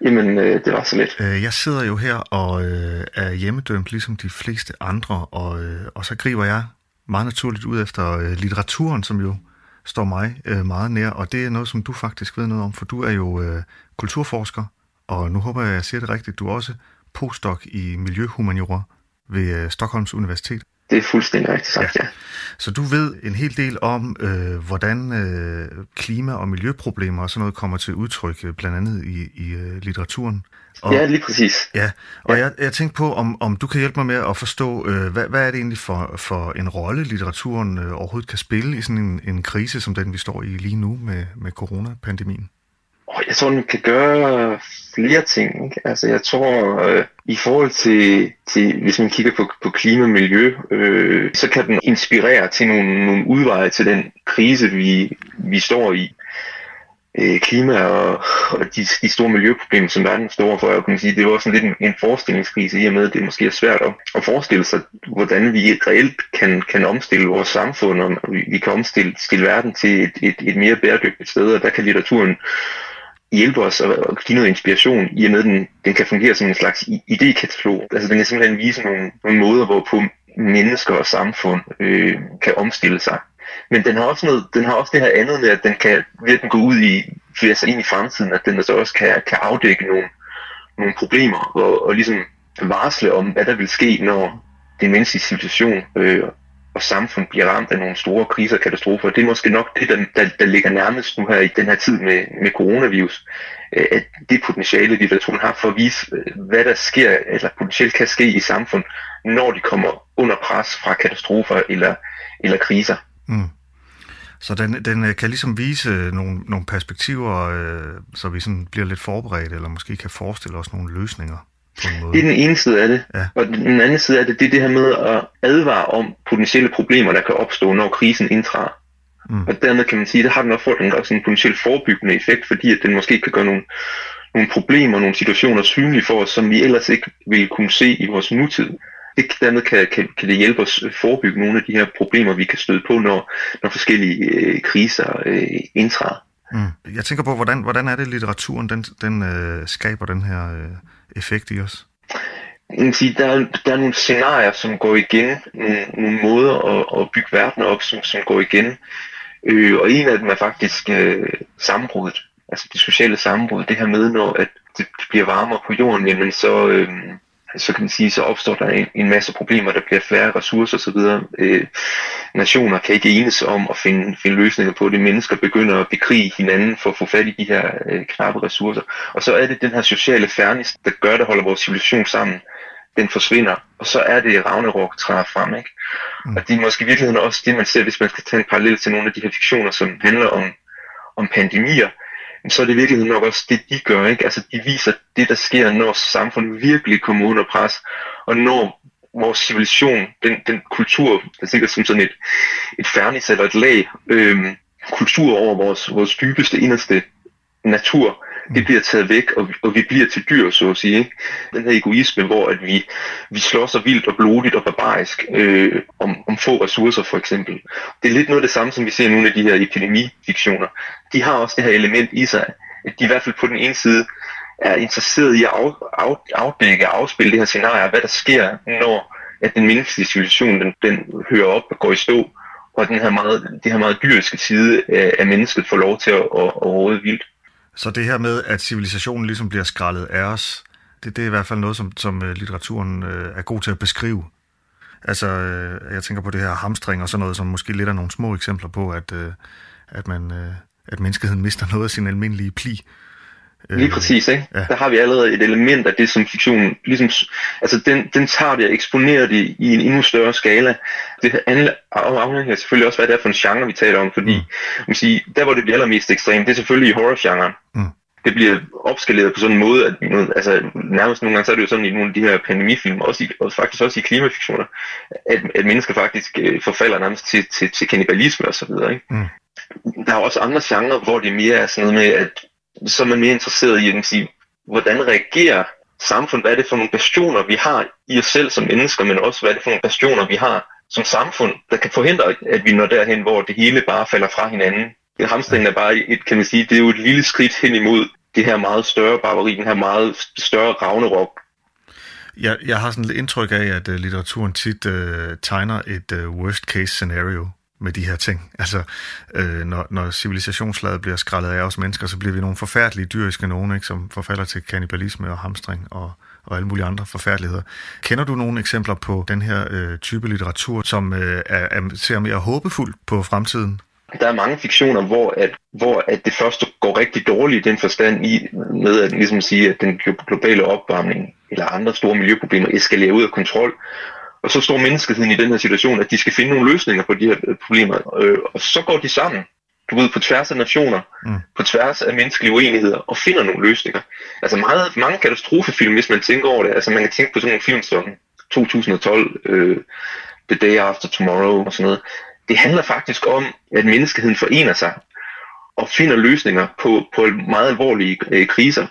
Jamen, øh, det var så lidt. Jeg sidder jo her og øh, er hjemmedømt, ligesom de fleste andre, og, øh, og så griber jeg meget naturligt ud efter øh, litteraturen, som jo står mig øh, meget nær, og det er noget, som du faktisk ved noget om, for du er jo øh, kulturforsker, og nu håber jeg, at jeg siger det rigtigt, du er også postdoc i miljøhumaniora ved øh, Stockholms Universitet. Det er fuldstændig rigtigt sagt, ja. ja. Så du ved en hel del om, øh, hvordan øh, klima- og miljøproblemer og sådan noget kommer til udtryk, øh, blandt andet i, i øh, litteraturen. Og, ja, lige præcis. Ja, og ja. Jeg, jeg tænkte på, om, om du kan hjælpe mig med at forstå, øh, hvad, hvad er det egentlig for, for en rolle, litteraturen øh, overhovedet kan spille i sådan en, en krise, som den vi står i lige nu med, med coronapandemien? Jeg tror, man kan gøre flere ting. Ikke? Altså, jeg tror, øh, i forhold til, til, hvis man kigger på, på klima og miljø, øh, så kan den inspirere til nogle, nogle udveje til den krise, vi, vi står i. Øh, klima og, og de, de store miljøproblemer, som verden står for, jeg kan sige, det er også sådan lidt en, en forestillingskrise i og med, at det måske er svært at, at forestille sig, hvordan vi reelt kan, kan omstille vores samfund, og vi, vi kan omstille stille verden til et, et, et mere bæredygtigt sted, og der kan litteraturen hjælpe os og, give noget inspiration, i og med, at den, den kan fungere som en slags idékatalog. Altså den kan simpelthen vise nogle, nogle måder, hvorpå mennesker og samfund øh, kan omstille sig. Men den har også noget, den har også det her andet med, at den kan virke den går ud i, altså ind i fremtiden, at den altså også kan, kan afdække nogle, nogle problemer og, og ligesom varsle om, hvad der vil ske, når den menneskelige civilisation øh, og samfund bliver ramt af nogle store kriser og katastrofer. Det er måske nok det, der, der, der ligger nærmest nu her i den her tid med, med coronavirus. Øh, at det potentiale, litteraturen har for at vise, øh, hvad der sker, eller potentielt kan ske i samfund, når de kommer under pres fra katastrofer eller, eller kriser. Mm. Så den, den øh, kan ligesom vise nogle, nogle perspektiver, øh, så vi sådan bliver lidt forberedt, eller måske kan forestille os nogle løsninger. Det er den ene side af det. Ja. Og den anden side af det, det er det her med at advare om potentielle problemer, der kan opstå, når krisen indtræder. Mm. Og dermed kan man sige, at det har den også også en potentielt forebyggende effekt, fordi at den måske kan gøre nogle, nogle problemer, nogle situationer synlige for os, som vi ellers ikke ville kunne se i vores nutid. Det, dermed kan, kan, kan det hjælpe os forebygge nogle af de her problemer, vi kan støde på, når, når forskellige øh, kriser øh, indtræder. Mm. Jeg tænker på, hvordan, hvordan er det, litteraturen den, den øh, skaber den her øh, effekt i os? Sige, der, er, der er nogle scenarier, som går igen, nogle, nogle måder at, at bygge verden op, som, som går igen. Øh, og en af dem er faktisk øh, sammenbruddet, altså det sociale sammenbrud, det her med, når at det bliver varmere på jorden, jamen så, øh, så kan man sige, så opstår der en, en masse problemer, der bliver færre ressourcer osv. Øh, nationer kan ikke enes om at finde, finde løsninger på det. Mennesker begynder at bekrige hinanden for at få fat i de her øh, knappe ressourcer. Og så er det den her sociale fernis, der gør, der holder vores civilisation sammen. Den forsvinder, og så er det Ragnarok træder frem. Ikke? Mm. Og det er måske i virkeligheden også det, man ser, hvis man skal tage en parallel til nogle af de her fiktioner, som handler om, om pandemier så er det i virkeligheden nok også det, de gør. Ikke? Altså, de viser det, der sker, når samfundet virkelig kommer under pres, og når vores civilisation, den, den kultur, der ligger som sådan et, et fernis eller et lag, øhm, kultur over vores, vores dybeste, inderste natur, Mm. Det bliver taget væk, og vi, og vi bliver til dyr, så at sige. Ikke? Den her egoisme, hvor at vi, vi slår så vildt og blodigt og barbarisk øh, om, om få ressourcer, for eksempel. Det er lidt noget af det samme, som vi ser i nogle af de her epidemifiktioner. De har også det her element i sig, at de i hvert fald på den ene side er interesseret i at af, af, afdække og afspille det her scenarie, hvad der sker, når at den menneskelige civilisation den, den hører op og går i stå, og den her meget, det her meget dyriske side af, af mennesket får lov til at, at, at råde vildt. Så det her med, at civilisationen ligesom bliver skrællet af os, det, det er i hvert fald noget, som, som øh, litteraturen øh, er god til at beskrive. Altså, øh, jeg tænker på det her hamstring og sådan noget, som måske lidt er nogle små eksempler på, at, øh, at, man, øh, at menneskeheden mister noget af sin almindelige pli. Lige øh, præcis, ikke? Ja. Der har vi allerede et element af det, som fiktionen ligesom, altså den, den tager det og eksponerer det i en endnu større skala. Det afhænger selvfølgelig også, hvad det er for en genre, vi taler om, fordi mm. man siger, der hvor det bliver allermest ekstremt, det er selvfølgelig i horror-genren. Mm. Det bliver opskaleret på sådan en måde, at altså, nærmest nogle gange, så er det jo sådan i nogle af de her pandemifilm, også i, og faktisk også i klimafiktioner, at, at mennesker faktisk øh, forfalder nærmest til, til, til kannibalisme og så videre. Ikke? Mm. Der er også andre genrer, hvor det mere er sådan noget med, at så er man mere interesseret i at sige, hvordan reagerer samfundet, hvad er det for nogle bastioner, vi har i os selv som mennesker, men også hvad er det for nogle bastioner, vi har som samfund, der kan forhindre, at vi når derhen, hvor det hele bare falder fra hinanden. Det hamstringen er bare et, kan man sige, det er jo et lille skridt hen imod det her meget større barbari, den her meget større ravnerok. Jeg, jeg har sådan et indtryk af, at uh, litteraturen tit uh, tegner et uh, worst case scenario med de her ting. Altså, øh, når, når civilisationslaget bliver skrællet af os mennesker, så bliver vi nogle forfærdelige dyriske nogen, ikke, som forfalder til kannibalisme og hamstring og, og alle mulige andre forfærdeligheder. Kender du nogle eksempler på den her øh, type litteratur, som øh, er, er, ser mere håbefuldt på fremtiden? Der er mange fiktioner, hvor, at, hvor at det første går rigtig dårligt i den forstand i, med at ligesom sige, at den globale opvarmning eller andre store miljøproblemer eskalerer ud af kontrol, og så står menneskeheden i den her situation, at de skal finde nogle løsninger på de her øh, problemer. Øh, og så går de sammen, du ved, på tværs af nationer, mm. på tværs af menneskelige uenigheder, og finder nogle løsninger. Altså meget, mange katastrofefilm, hvis man tænker over det. Altså man kan tænke på sådan nogle film som 2012, øh, The Day After Tomorrow og sådan noget. Det handler faktisk om, at menneskeheden forener sig og finder løsninger på, på meget alvorlige øh, kriser.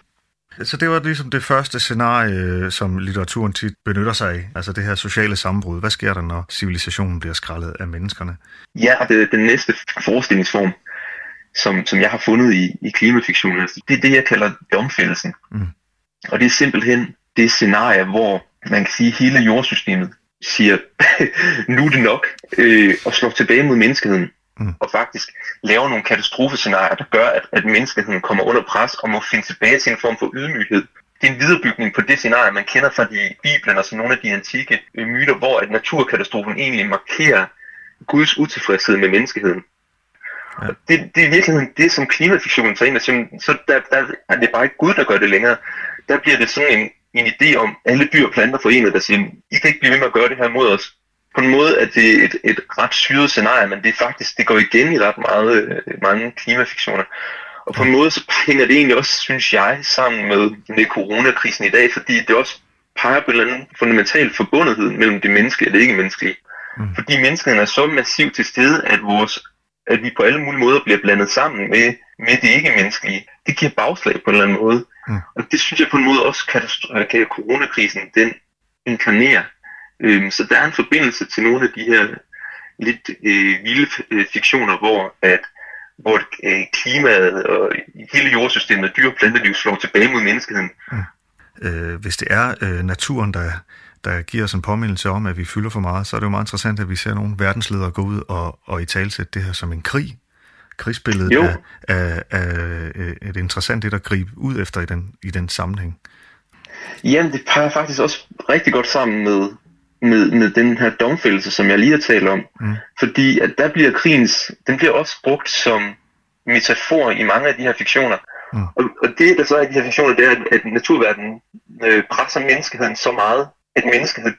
Så det var ligesom det første scenarie, som litteraturen tit benytter sig af. Altså det her sociale sammenbrud. Hvad sker der, når civilisationen bliver skrællet af menneskerne? Ja, det den næste forestillingsform, som, som jeg har fundet i, i klimafiktionen. Altså, det er det, jeg kalder domfældelsen. Mm. Og det er simpelthen det scenarie, hvor man kan sige, at hele jordsystemet siger, nu er det nok, øh, og slår tilbage mod menneskeheden mm. og faktisk laver nogle katastrofescenarier, der gør, at, at menneskeheden kommer under pres og må finde tilbage til en form for ydmyghed. Det er en viderebygning på det scenarie, man kender fra de Bibelen og som nogle af de antikke myter, hvor at naturkatastrofen egentlig markerer Guds utilfredshed med menneskeheden. Ja. Det, det er i virkeligheden det, som klimafiktionen tager ind, og så der, der er det bare ikke Gud, der gør det længere. Der bliver det sådan en, en idé om alle dyr og planter forenet, der siger, I kan ikke blive ved med at gøre det her mod os på en måde er det et, et ret syret scenarie, men det er faktisk, det går igen i ret meget, øh, mange klimafiktioner. Og på en måde så hænger det egentlig også, synes jeg, sammen med, med coronakrisen i dag, fordi det også peger på en eller anden fundamental forbundethed mellem det menneskelige og det ikke-menneskelige. Mm. Fordi menneskeheden er så massivt til stede, at, vores, at vi på alle mulige måder bliver blandet sammen med, med det ikke-menneskelige. Det giver bagslag på en eller anden måde. Mm. Og det synes jeg på en måde også, kan coronakrisen den inkarnerer. Øhm, så der er en forbindelse til nogle af de her lidt øh, vilde øh, fiktioner, hvor at hvor øh, klimaet og hele jordsystemet, dyr og planteliv slår tilbage mod menneskeheden. Mm. Øh, hvis det er øh, naturen, der, der giver os en påmindelse om, at vi fylder for meget, så er det jo meget interessant, at vi ser nogle verdensledere gå ud og, og i talsætte det her som en krig. Krigsbilledet er, er, er, er et interessant det at gribe ud efter i den, i den sammenhæng. Jamen, det peger faktisk også rigtig godt sammen med, med, med den her domfældelse, som jeg lige har talt om. Mm. Fordi at der bliver krigens, den bliver også brugt som metafor i mange af de her fiktioner. Mm. Og, og det, der så er i de her fiktioner, det er, at, at naturverdenen øh, presser menneskeheden så meget, at menneskeheden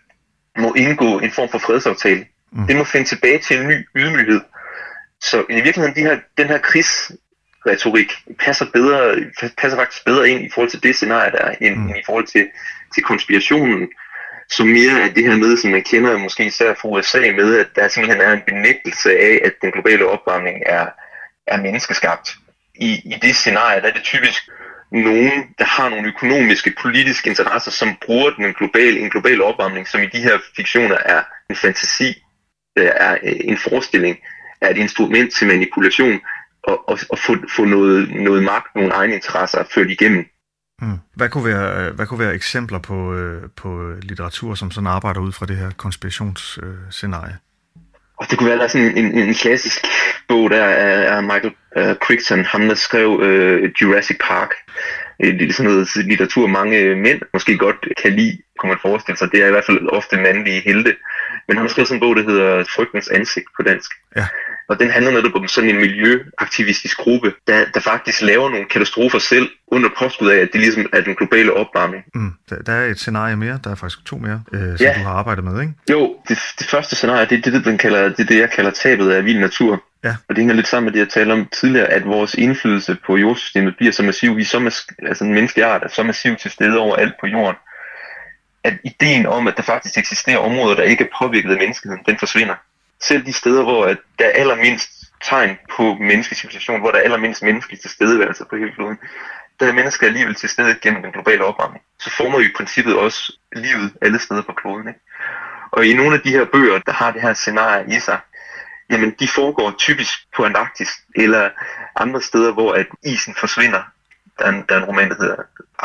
må indgå en form for fredsaftale. Mm. Det må finde tilbage til en ny ydmyghed. Så i virkeligheden, de her, den her krigsretorik passer, bedre, passer faktisk bedre ind i forhold til det scenarie, der er, end, mm. i forhold til, til konspirationen som mere af det her med, som man kender måske især fra USA med, at der simpelthen er en benægtelse af, at den globale opvarmning er, er menneskeskabt. I, I det scenarie der er det typisk nogen, der har nogle økonomiske, politiske interesser, som bruger den en global, en global opvarmning, som i de her fiktioner er en fantasi, øh, er øh, en forestilling, er et instrument til manipulation, og, og, og få, få noget, noget magt, nogle egne interesser ført igennem. Mm. Hvad, kunne være, hvad kunne være eksempler på, øh, på litteratur, som sådan arbejder ud fra det her konspirationsscenarie? Og det kunne være sådan en, en, en klassisk bog der af Michael uh, Crichton, ham der skrev uh, Jurassic Park. Det er sådan noget litteratur, mange mænd måske godt kan lide, kunne man forestille sig. Det er i hvert fald ofte mandlige helte. Men han har skrevet sådan en bog, der hedder Frygtens ansigt på dansk. Ja. Og den handler netop om sådan en miljøaktivistisk gruppe, der, der faktisk laver nogle katastrofer selv, under påskud af, at det ligesom er den globale opvarmning. Mm. Der, der er et scenarie mere, der er faktisk to mere, øh, som ja. du har arbejdet med, ikke? Jo, det, det første scenarie, det er det, den kalder, det, det, jeg kalder tabet af vild natur. Ja. Og det hænger lidt sammen med det, jeg talte om tidligere, at vores indflydelse på jordsystemet bliver så massiv, vi er så mas- altså en menneskelig art er så massiv til stede overalt på jorden, at ideen om, at der faktisk eksisterer områder, der ikke er påvirket af menneskeheden, den forsvinder. Selv de steder, hvor der er allermindst tegn på menneskecivilisation, hvor der er allermindst menneskelig tilstedeværelse på hele kloden, der er mennesker alligevel til stede gennem den globale opvarmning. Så former vi i princippet også livet alle steder på kloden. Ikke? Og i nogle af de her bøger, der har det her scenarie i sig, jamen de foregår typisk på Antarktis eller andre steder, hvor at isen forsvinder. Der er en, der er en roman, der hedder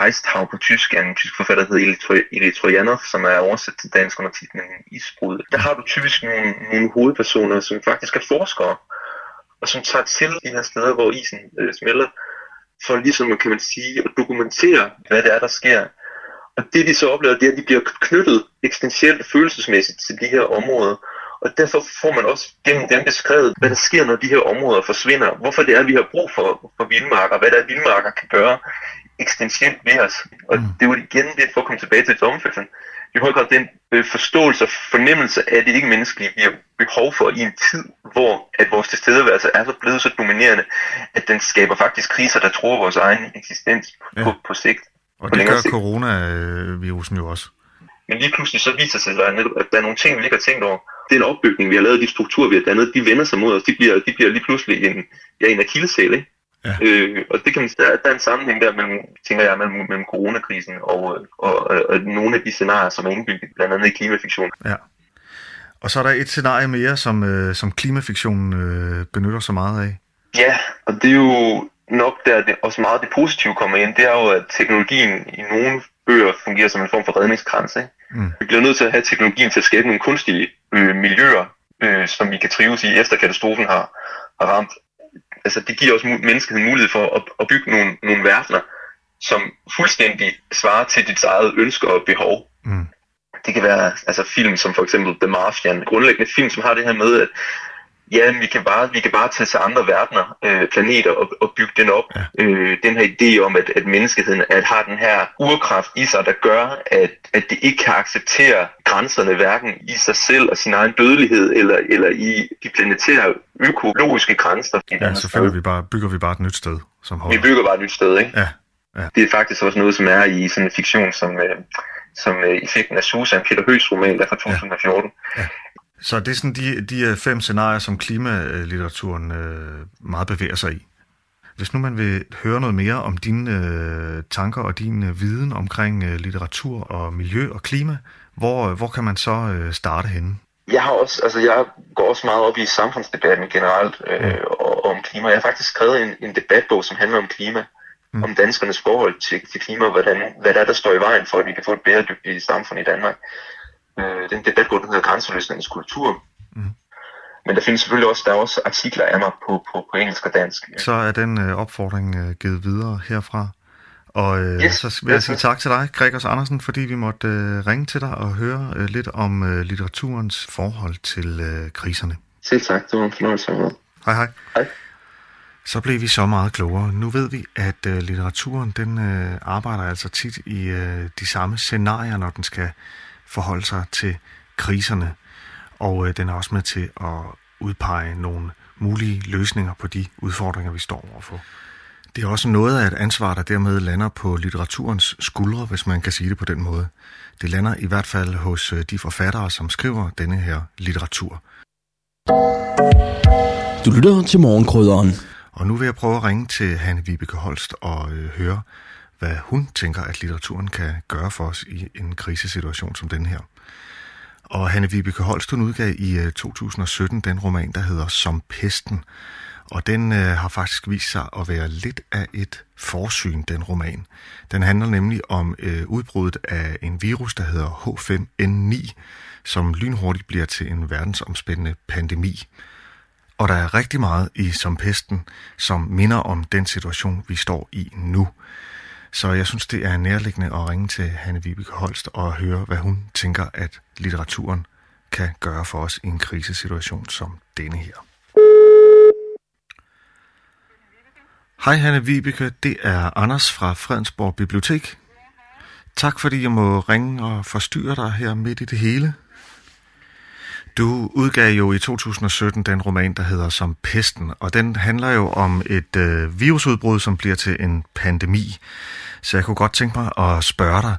Eistau på tysk, af en tysk forfatter, der hedder Ili Trojanov, som er oversat til dansk under titlen Isbrud. Der har du typisk nogle, nogle hovedpersoner, som faktisk er forskere, og som tager til de her steder, hvor isen øh, smelter, for ligesom, kan man sige, at dokumentere, hvad det er, der sker. Og det de så oplever, det er, at de bliver knyttet eksistentielt følelsesmæssigt til de her områder, og derfor får man også gennem dem beskrevet, hvad der sker, når de her områder forsvinder. Hvorfor det er, at vi har brug for, for vildmarker. Hvad det er, vildmarker kan gøre eksistentielt ved os. Og mm. det var igen det, for at komme tilbage til domfældelsen. I høj grad den øh, forståelse og fornemmelse af det ikke menneskelige, vi har behov for i en tid, hvor at vores tilstedeværelse er så blevet så dominerende, at den skaber faktisk kriser, der tror vores egen eksistens på, ja. på, på sigt. Og på det gør coronavirusen jo også. Men lige pludselig så viser sig, at der er nogle ting, vi ikke har tænkt over. Den opbygning, vi har lavet, de strukturer, vi har dannet, de vender sig mod os. De bliver, de bliver lige pludselig en, ja, en akillesæl, ikke? Ja. Øh, og det kan man, der, der er en sammenhæng der mellem, tænker jeg, mellem, mellem coronakrisen og, og, og, og nogle af de scenarier, som er indbygget, blandt andet i klimafiktion. Ja. Og så er der et scenarie mere, som, øh, som klimafiktionen øh, benytter sig meget af. Ja, og det er jo nok der det også meget det positive kommer ind, det er jo, at teknologien i nogle bøger fungerer som en form for redningskrans. Ikke? Mm. Vi bliver nødt til at have teknologien til at skabe nogle kunstige øh, miljøer, øh, som vi kan trives i, efter katastrofen har, har ramt. Altså, det giver også menneskeheden mulighed for at, at bygge nogle, nogle verdener, som fuldstændig svarer til dit eget ønsker og behov. Mm. Det kan være altså, film som for eksempel The Martian, grundlæggende film, som har det her med, at ja, vi kan bare, vi kan bare tage til andre verdener, øh, planeter og, og bygge den op. Ja. Øh, den her idé om, at, at menneskeheden at har den her urkraft i sig, der gør, at, at det ikke kan acceptere grænserne, hverken i sig selv og sin egen dødelighed, eller, eller i de planetære økologiske grænser. Ja, selvfølgelig vi bare, bygger vi bare et nyt sted. Som holder. Vi bygger bare et nyt sted, ikke? Ja. ja. Det er faktisk også noget, som er i sådan en fiktion, som, øh, som øh, Effekten af Susan, Peter Høgs roman, der fra 2014. Ja. Ja. Så det er sådan de, de fem scenarier, som klimalitteraturen øh, meget bevæger sig i. Hvis nu man vil høre noget mere om dine øh, tanker og din øh, viden omkring øh, litteratur og miljø og klima, hvor, hvor kan man så øh, starte henne? Jeg har også, altså jeg går også meget op i samfundsdebatten generelt øh, og, og om klima. Jeg har faktisk skrevet en, en debatbog, som handler om klima, mm. om danskernes forhold til, til klima, hvordan, hvad der er, der står i vejen for, at vi kan få et bæredygtigt samfund i Danmark. Øh, den debatbog, der hedder Grænseløsningens kultur. Mm. Men der findes selvfølgelig også, der er også artikler af mig på, på, på engelsk og dansk. Så er den øh, opfordring øh, givet videre herfra. Og øh, Yes, så vil jeg sige tak til dig, Gregers Andersen, fordi vi måtte øh, ringe til dig og høre øh, lidt om øh, litteraturens forhold til øh, kriserne. Selv tak, det var en fornøjelse med. Hej hej. Hej. Så blev vi så meget klogere. Nu ved vi, at øh, litteraturen den øh, arbejder altså tit i øh, de samme scenarier, når den skal forholde sig til kriserne. Og øh, den er også med til at udpege nogle mulige løsninger på de udfordringer, vi står overfor. Det er også noget af et ansvar, der dermed lander på litteraturens skuldre, hvis man kan sige det på den måde. Det lander i hvert fald hos øh, de forfattere, som skriver denne her litteratur. Du lytter til morgenkrydderen. Og nu vil jeg prøve at ringe til Hanne Vibeke Holst og øh, høre, hvad hun tænker, at litteraturen kan gøre for os i en krisesituation som den her. Og Hanne Vibeke Holst, hun udgav i øh, 2017 den roman, der hedder Som Pesten. Og den øh, har faktisk vist sig at være lidt af et forsyn, den roman. Den handler nemlig om øh, udbruddet af en virus, der hedder H5N9, som lynhurtigt bliver til en verdensomspændende pandemi. Og der er rigtig meget i Som Pesten, som minder om den situation, vi står i nu. Så jeg synes, det er nærliggende at ringe til Hanne Vibeke Holst og høre, hvad hun tænker, at litteraturen kan gøre for os i en krisesituation som denne her. Hej Hanne Vibeke, det er Anders fra Fredensborg Bibliotek. Tak fordi jeg må ringe og forstyrre dig her midt i det hele. Du udgav jo i 2017 den roman, der hedder Som Pesten, og den handler jo om et øh, virusudbrud, som bliver til en pandemi. Så jeg kunne godt tænke mig at spørge dig,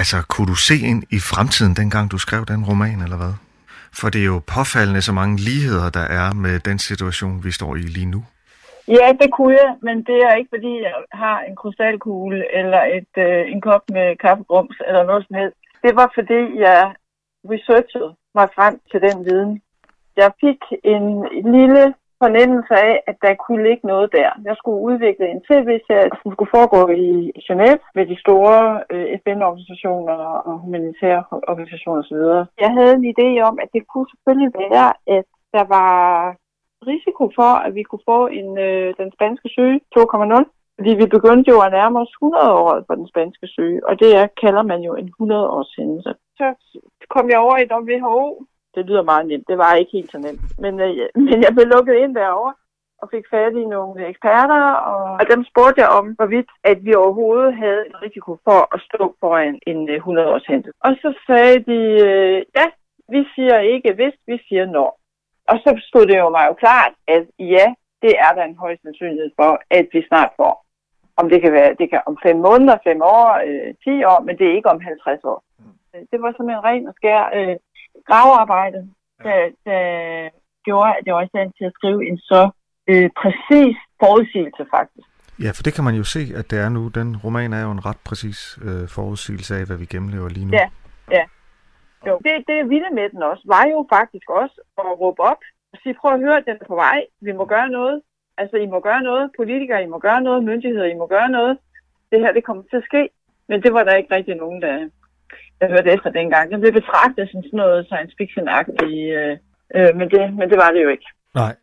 altså kunne du se ind i fremtiden, dengang du skrev den roman, eller hvad? For det er jo påfaldende så mange ligheder, der er med den situation, vi står i lige nu. Ja, det kunne jeg, men det er ikke, fordi jeg har en krystalkugle eller et, øh, en kop med kaffegrums eller noget som helst. Det var, fordi jeg researchet mig frem til den viden. Jeg fik en lille fornemmelse af, at der kunne ligge noget der. Jeg skulle udvikle en tv-serie, som skulle foregå i Genève med de store øh, FN-organisationer og humanitære organisationer osv. Jeg havde en idé om, at det kunne selvfølgelig være, at der var risiko for, at vi kunne få en, øh, den spanske søge 2,0. Fordi vi begyndte jo at nærme os 100 år for den spanske syge, og det er, kalder man jo en 100 års hændelse. Så kom jeg over i WHO. Det lyder meget nemt, det var ikke helt så nemt. Men, øh, men jeg blev lukket ind derovre og fik fat i nogle eksperter, og, og dem spurgte jeg om, hvorvidt at vi overhovedet havde en risiko for at stå foran en 100 års hændelse. Og så sagde de, øh, ja, vi siger ikke hvis, vi siger når. Og så stod det jo mig jo klart, at ja, det er der en høj sandsynlighed for, at vi snart får. Om det kan være det kan om fem måneder, fem år, øh, 10 år, men det er ikke om 50 år. Mm. Det var simpelthen ren og skær øh, gravearbejde, der, der gjorde, at jeg var i stand til at skrive en så øh, præcis forudsigelse faktisk. Ja, for det kan man jo se, at det er nu. Den roman er jo en ret præcis øh, forudsigelse af, hvad vi gennemlever lige nu. Ja, ja. Jo, det, det vilde med den også, var jo faktisk også at råbe op og sige, prøv at høre, den er på vej, vi må gøre noget. Altså, I må gøre noget, politikere, I må gøre noget, myndigheder, I må gøre noget. Det her, det kommer til at ske. Men det var der ikke rigtig nogen, der, der hørte efter dengang. Det blev betragtet som sådan noget science fiction-agtigt, øh, øh, men, det, men det var det jo ikke. Nej.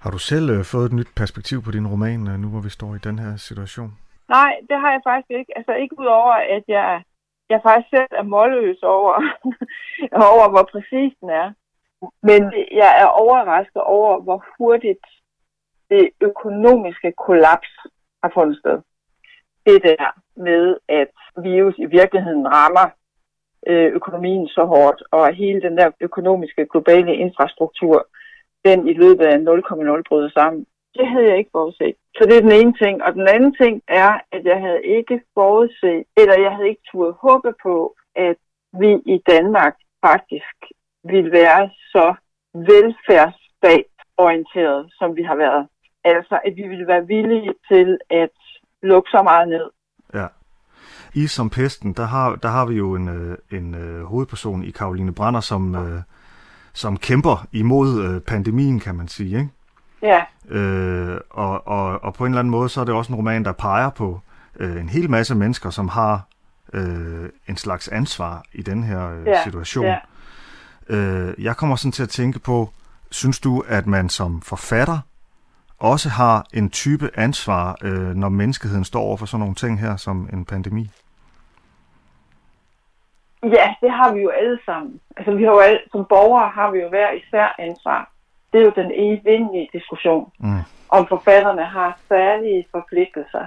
Har du selv øh, fået et nyt perspektiv på din roman, øh, nu hvor vi står i den her situation? Nej, det har jeg faktisk ikke. Altså ikke udover, at jeg jeg faktisk selv er målløs over, over, hvor præcis den er. Men jeg er overrasket over, hvor hurtigt det økonomiske kollaps har fundet sted. Det der med, at virus i virkeligheden rammer Øh, økonomien så hårdt, og hele den der økonomiske globale infrastruktur, den i løbet af 0,0 brød sammen. Det havde jeg ikke forudset. Så det er den ene ting. Og den anden ting er, at jeg havde ikke forudset, eller jeg havde ikke turde håbe på, at vi i Danmark faktisk ville være så velfærdsstatsorienteret, som vi har været. Altså, at vi ville være villige til at lukke så meget ned. Ja. I som pesten, der har, der har vi jo en, øh, en uh, hovedperson i Karoline Brander, som, uh, som kæmper imod pandemien, kan man sige, ikke? Ja. Øh, og, og, og på en eller anden måde, så er det også en roman, der peger på øh, en hel masse mennesker, som har øh, en slags ansvar i den her øh, ja. situation. Ja. Øh, jeg kommer sådan til at tænke på, synes du, at man som forfatter også har en type ansvar, øh, når menneskeheden står over for sådan nogle ting her, som en pandemi? Ja, det har vi jo alle sammen. Altså, vi har jo alle, som borgere har vi jo hver især ansvar det er jo den evindelige diskussion, mm. om forfatterne har særlige forpligtelser.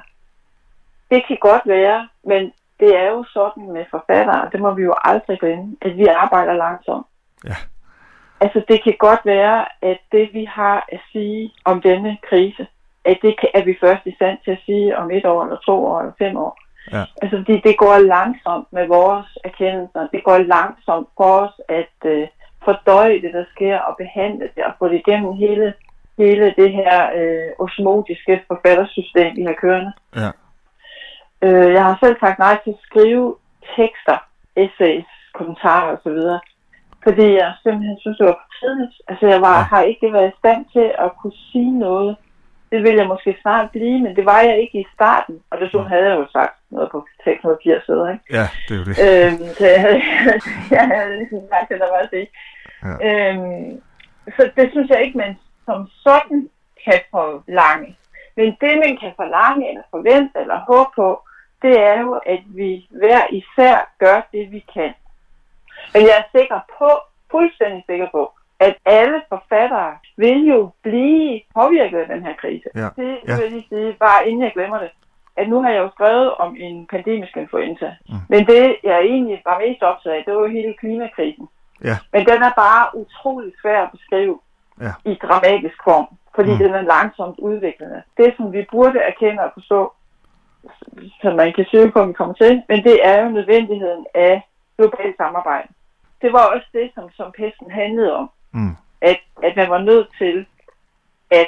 Det kan godt være, men det er jo sådan med forfattere, det må vi jo aldrig glemme, at vi arbejder langsomt. Ja. Altså det kan godt være, at det vi har at sige om denne krise, at det kan, er vi først i stand til at sige om et år, eller to år, eller fem år. Ja. Altså det, det går langsomt med vores erkendelser. Det går langsomt for os at, øh, fordøje det, der sker, og behandle det, og få det igennem hele, hele det her øh, osmotiske forfattersystem, vi har kørende. Ja. Øh, jeg har selv sagt nej til at skrive tekster, essays, kommentarer osv. Fordi jeg simpelthen synes, det var for tidligt. Altså, jeg var, har ikke været i stand til at kunne sige noget. Det ville jeg måske snart blive, men det var jeg ikke i starten. Og desuden havde jeg jo sagt noget på teknologi og sidder, ikke? Ja, det er jo det. Øhm, så jeg havde, jeg havde ligesom sagt, at der var det. Ja. Øhm, så det synes jeg ikke, man som sådan kan forlange. Men det, man kan forlange, eller forvente, eller håbe på, det er jo, at vi hver især gør det, vi kan. Men jeg er sikker på, fuldstændig sikker på, at alle forfattere vil jo blive påvirket af den her krise. Ja. Det Ja. vil jeg sige, bare inden jeg glemmer det, at nu har jeg jo skrevet om en pandemisk influenza. Mm. Men det, jeg egentlig var mest optaget af, det var jo hele klimakrisen. Ja. Men den er bare utrolig svær at beskrive Ja. i dramatisk form, fordi Mm. den er langsomt udviklende. Det, som vi burde erkende og forstå, som man kan søge på, at vi kommer til, men det er jo nødvendigheden af globalt samarbejde. Det var også det, som, som pesten handlede om, Mm. at, at man var nødt til at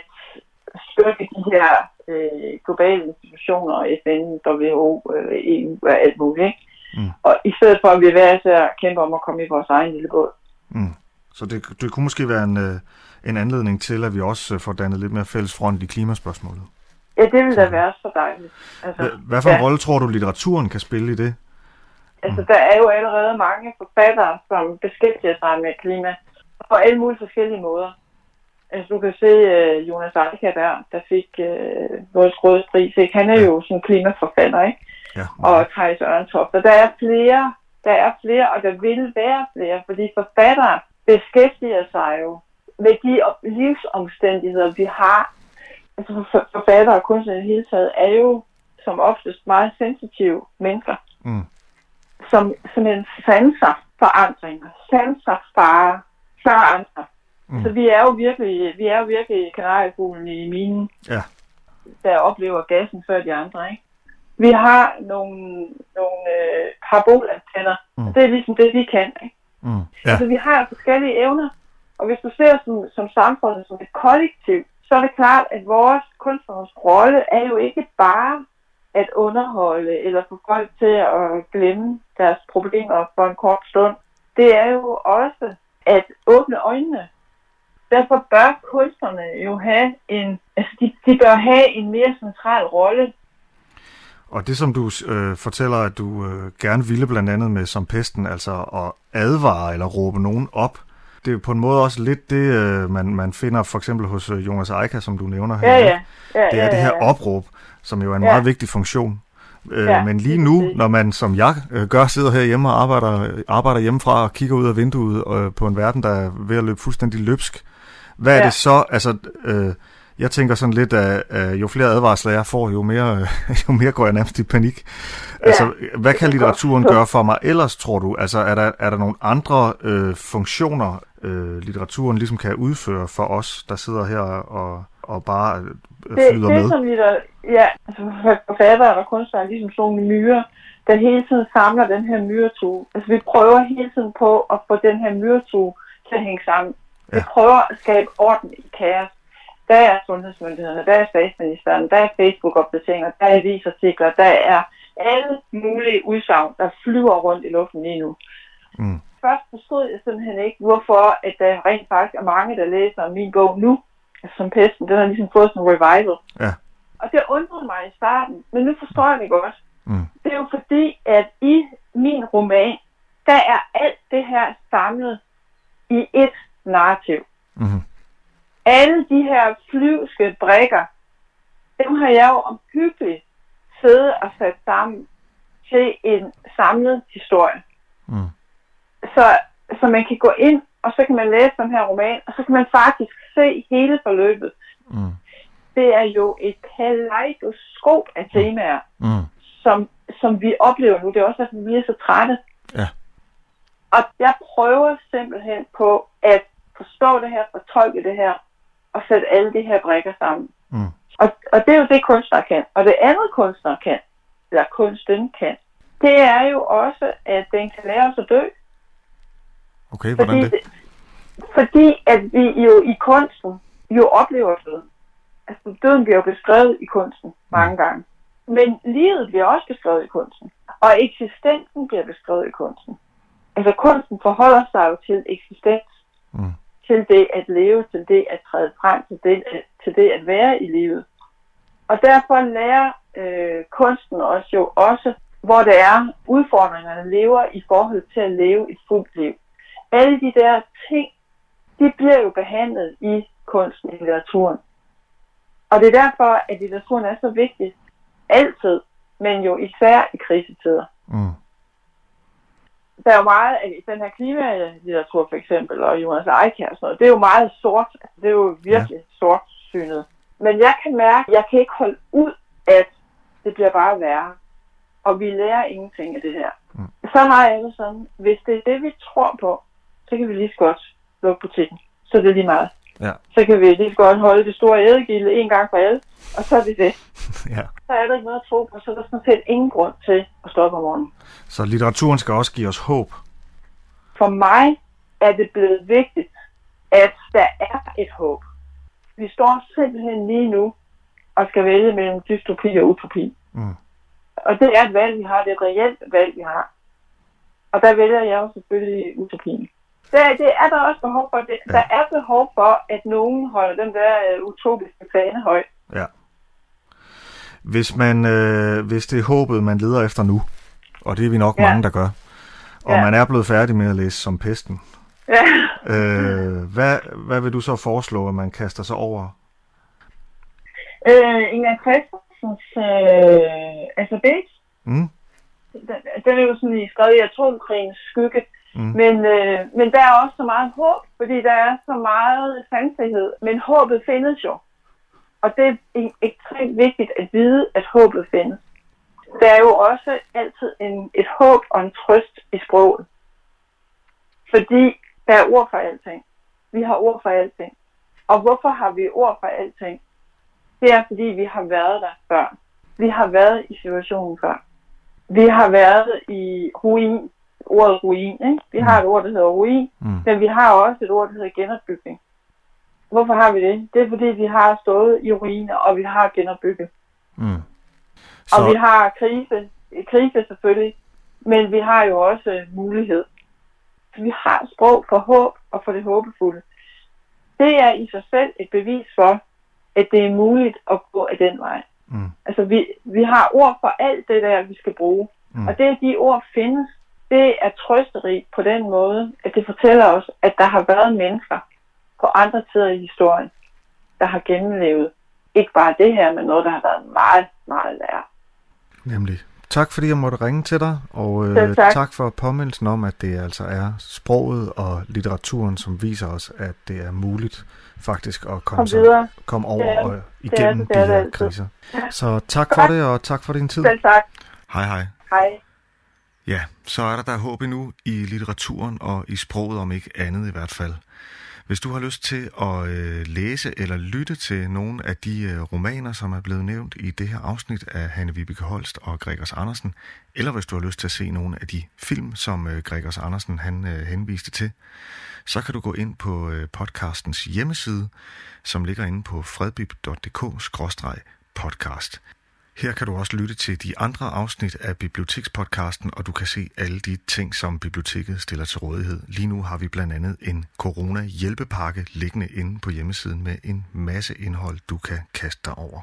styrke de her øh, globale institutioner, FN, WHO, øh, EU og alt muligt. Ikke? Mm. Og i stedet for, at vi hver især kæmper om at komme i vores egen lille båd. Mm. Så det, det kunne måske være en, øh, en anledning til, at vi også øh, får dannet lidt mere fælles front i klimaspørgsmålet. Ja, det ville da være så dejligt. Altså, Hvad- Hvad for en ja. rolle tror du, litteraturen kan spille i det? Altså, der er jo allerede mange forfattere, som beskæftiger sig med klima på alle mulige forskellige måder. Altså, du kan se uh, Jonas Eika der, der fik uh, vores rådspris. Ikke? Han er jo sådan en klimaforfatter, ikke? Ja. Og Thijs Ørntoft. Og der er flere, der er flere, og der vil være flere, fordi forfattere beskæftiger sig jo med de livsomstændigheder, vi har. Altså, for- forfattere og kunstnere i det hele taget er jo som oftest meget sensitive mennesker Mm. Som simpelthen sanser forandringer, sanser fare, forandrer. Mm. Mm. Så vi er jo virkelig, vi er jo virkelig kanariefuglen i minen, Ja. der oplever gassen før de andre, ikke? Vi har nogle, nogle øh, parabolantenner, Mm. det er ligesom det, vi kan, ikke? Mm. Ja. Altså, vi har forskellige evner, og hvis du ser som, som samfundet som et kollektiv, så er det klart, at vores kunstnernes rolle er jo ikke bare at underholde eller få folk til at glemme deres problemer for en kort stund. Det er jo også at åbne øjnene. Derfor bør kunstnerne jo have en, altså de, de bør have en mere central rolle Og det, som du øh, fortæller, at du øh, gerne ville blandt andet med som pesten, altså at advare eller råbe nogen op, det er på en måde også lidt det, øh, man, man finder for eksempel hos øh, Jonas Eika, som du nævner her. Ja, ja. Ja, det er ja, det her ja, ja. opråb, som jo er en Ja. meget vigtig funktion. Øh, Ja, men lige nu, når man som jeg øh, gør, sidder herhjemme og arbejder, arbejder hjemmefra og kigger ud af vinduet øh, på en verden, der er ved at løbe fuldstændig løbsk, hvad er Ja. det så, altså... Øh, jeg tænker sådan lidt, at, at jo flere advarsler jeg får, jo mere, jo mere går jeg nærmest i panik. Altså, hvad kan litteraturen gøre for mig ellers, tror du? Altså, er der, er der nogle andre øh, funktioner, øh, litteraturen ligesom kan udføre for os, der sidder her og, og bare øh, det, flyder det med? som vi der, ja, altså forfattere og kunstnere er ligesom sådan nogle myrer, der hele tiden samler den her myretue. Altså vi prøver hele tiden på at få den her myretue til at hænge sammen. Ja. Vi prøver at skabe orden i kaos. Der er sundhedsmyndighederne, der er statsministeren, der er Facebook-opdateringer, der er avisartikler, der er alle mulige udsagn, der flyver rundt i luften lige nu. Mm. Først forstod jeg simpelthen ikke, hvorfor at der rent faktisk er mange, der læser min bog nu, som pesten. Den har ligesom fået sådan en revival. Ja. Og det undrede mig i starten, men nu forstår jeg det godt. Mm. Det er jo fordi, at i min roman, der er alt det her samlet i et narrativ. Mm-hmm. Alle de her flyvske brækker, dem har jeg jo omhyggeligt siddet og sat sammen til en samlet historie. Mm. Så, så man kan gå ind, og så kan man læse den her roman, og så kan man faktisk se hele forløbet. Mm. Det er jo et kaleidoskop af temaer, Mm. som, som vi oplever nu. Det er også, at vi er så trætte. Ja. Og jeg prøver simpelthen på at forstå det her, fortolke det her, og sætte alle de her brækker sammen. Mm. Og, og det er jo det, kunstnere kan. Og det andet, kunstnere kan, eller kunsten kan, det er jo også, at den kan lære os at dø. Okay, hvordan det? Fordi at vi jo i kunsten jo oplever døden. Altså døden bliver jo beskrevet i kunsten mange gange. Men livet bliver også beskrevet i kunsten, og eksistensen bliver beskrevet i kunsten. Altså kunsten forholder sig jo til eksistens, mm. til det at leve, til det at træde frem, til det, til det at være i livet. Og derfor lærer øh, kunsten os jo også, hvor det er, udfordringerne lever i forhold til at leve et fuldt liv. Alle de der ting, de bliver jo behandlet i kunsten i litteraturen. Og det er derfor, at litteraturen er så vigtig altid, men jo især i krisetider. Mm. Der er jo meget af den her klimalitteratur for eksempel, og Jonas Eikær og sådan noget, det er jo meget sort. Det er jo virkelig ja. sort synet. Men jeg kan mærke, at jeg kan ikke holde ud, at det bliver bare værre. Og vi lærer ingenting af det her. Mm. Så har jeg det sådan, hvis det er det, vi tror på, så kan vi lige så godt lukke butikken. Så det er lige meget. Ja. Så kan vi lige så godt holde det store ædegilde en gang for alle, og så er det det. ja. Så er der ikke noget at tro på, så er der sådan set ingen grund til at stoppe om morgenen. Så litteraturen skal også give os håb? For mig er det blevet vigtigt, at der er et håb. Vi står simpelthen lige nu og skal vælge mellem dystopi og utopi. Mm. Og det er et valg, vi har. Det er et reelt valg, vi har. Og der vælger jeg jo selvfølgelig utopien. Det, det er der også behov for. Det, ja. Der er behov for, at nogen holder den der uh, utopiske fane højt. Ja. Hvis, man, øh, hvis det er håbet, man leder efter nu, og det er vi nok ja. mange, der gør, og ja. man er blevet færdig med at læse som pesten, ja. øh, hvad, hvad vil du så foreslå, at man kaster sig over? Øh, Inger Christensens øh, alfabet. Mm. Den, den er jo sådan skrevet i atomkrigens skygge. Mm. Men, øh, men der er også så meget håb, fordi der er så meget sandhed. Men håbet findes jo. Og det er ekstremt vigtigt at vide, at håbet findes. Der er jo også altid en, et håb og en trøst i sproget. Fordi der er ord for alting. Vi har ord for alting. Og hvorfor har vi ord for alting? Det er fordi, vi har været der før. Vi har været i situationen før. Vi har været i ruin ordet ruin. Ikke? Vi mm. har et ord, der hedder ruin, mm. men vi har også et ord, der hedder genopbygning. Hvorfor har vi det? Det er fordi, vi har stået i ruiner, og vi har genopbygget. Mm. Så... Og vi har krise, krise selvfølgelig, men vi har jo også mulighed. Vi har sprog for håb og for det håbefulde. Det er i sig selv et bevis for, at det er muligt at gå af den vej. Mm. Altså vi, vi har ord for alt det der, vi skal bruge. Mm. Og det, at de ord findes, det er trøsterigt på den måde, at det fortæller os, at der har været mennesker på andre tider i historien, der har gennemlevet ikke bare det her, men noget, der har været meget, meget værre. Nemlig. Tak fordi jeg måtte ringe til dig, og øh, tak. tak for påmindelsen om, at det altså er sproget og litteraturen, som viser os, at det er muligt faktisk at komme, så, komme over det er, og igennem det er, det er de her kriser. Så tak for det, og tak for din tid. Selv tak. Hej hej. Hej. Ja, så er der der håb endnu i litteraturen og i sproget, om ikke andet i hvert fald. Hvis du har lyst til at øh, læse eller lytte til nogle af de øh, romaner, som er blevet nævnt i det her afsnit af Hanne Vibeke Holst og Gregers Andersen, eller hvis du har lyst til at se nogle af de film, som øh, Gregers Andersen han øh, henviste til, så kan du gå ind på øh, podcastens hjemmeside, som ligger inde på fredbib.dk-podcast. Her kan du også lytte til de andre afsnit af Bibliotekspodcasten, og du kan se alle de ting, som biblioteket stiller til rådighed. Lige nu har vi blandt andet en corona-hjælpepakke liggende inde på hjemmesiden med en masse indhold, du kan kaste dig over.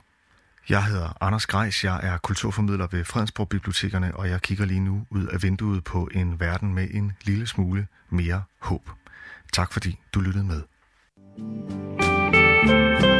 Jeg hedder Anders Grejs, jeg er kulturformidler ved Fredensborg Bibliotekerne, og jeg kigger lige nu ud af vinduet på en verden med en lille smule mere håb. Tak fordi du lyttede med. Disse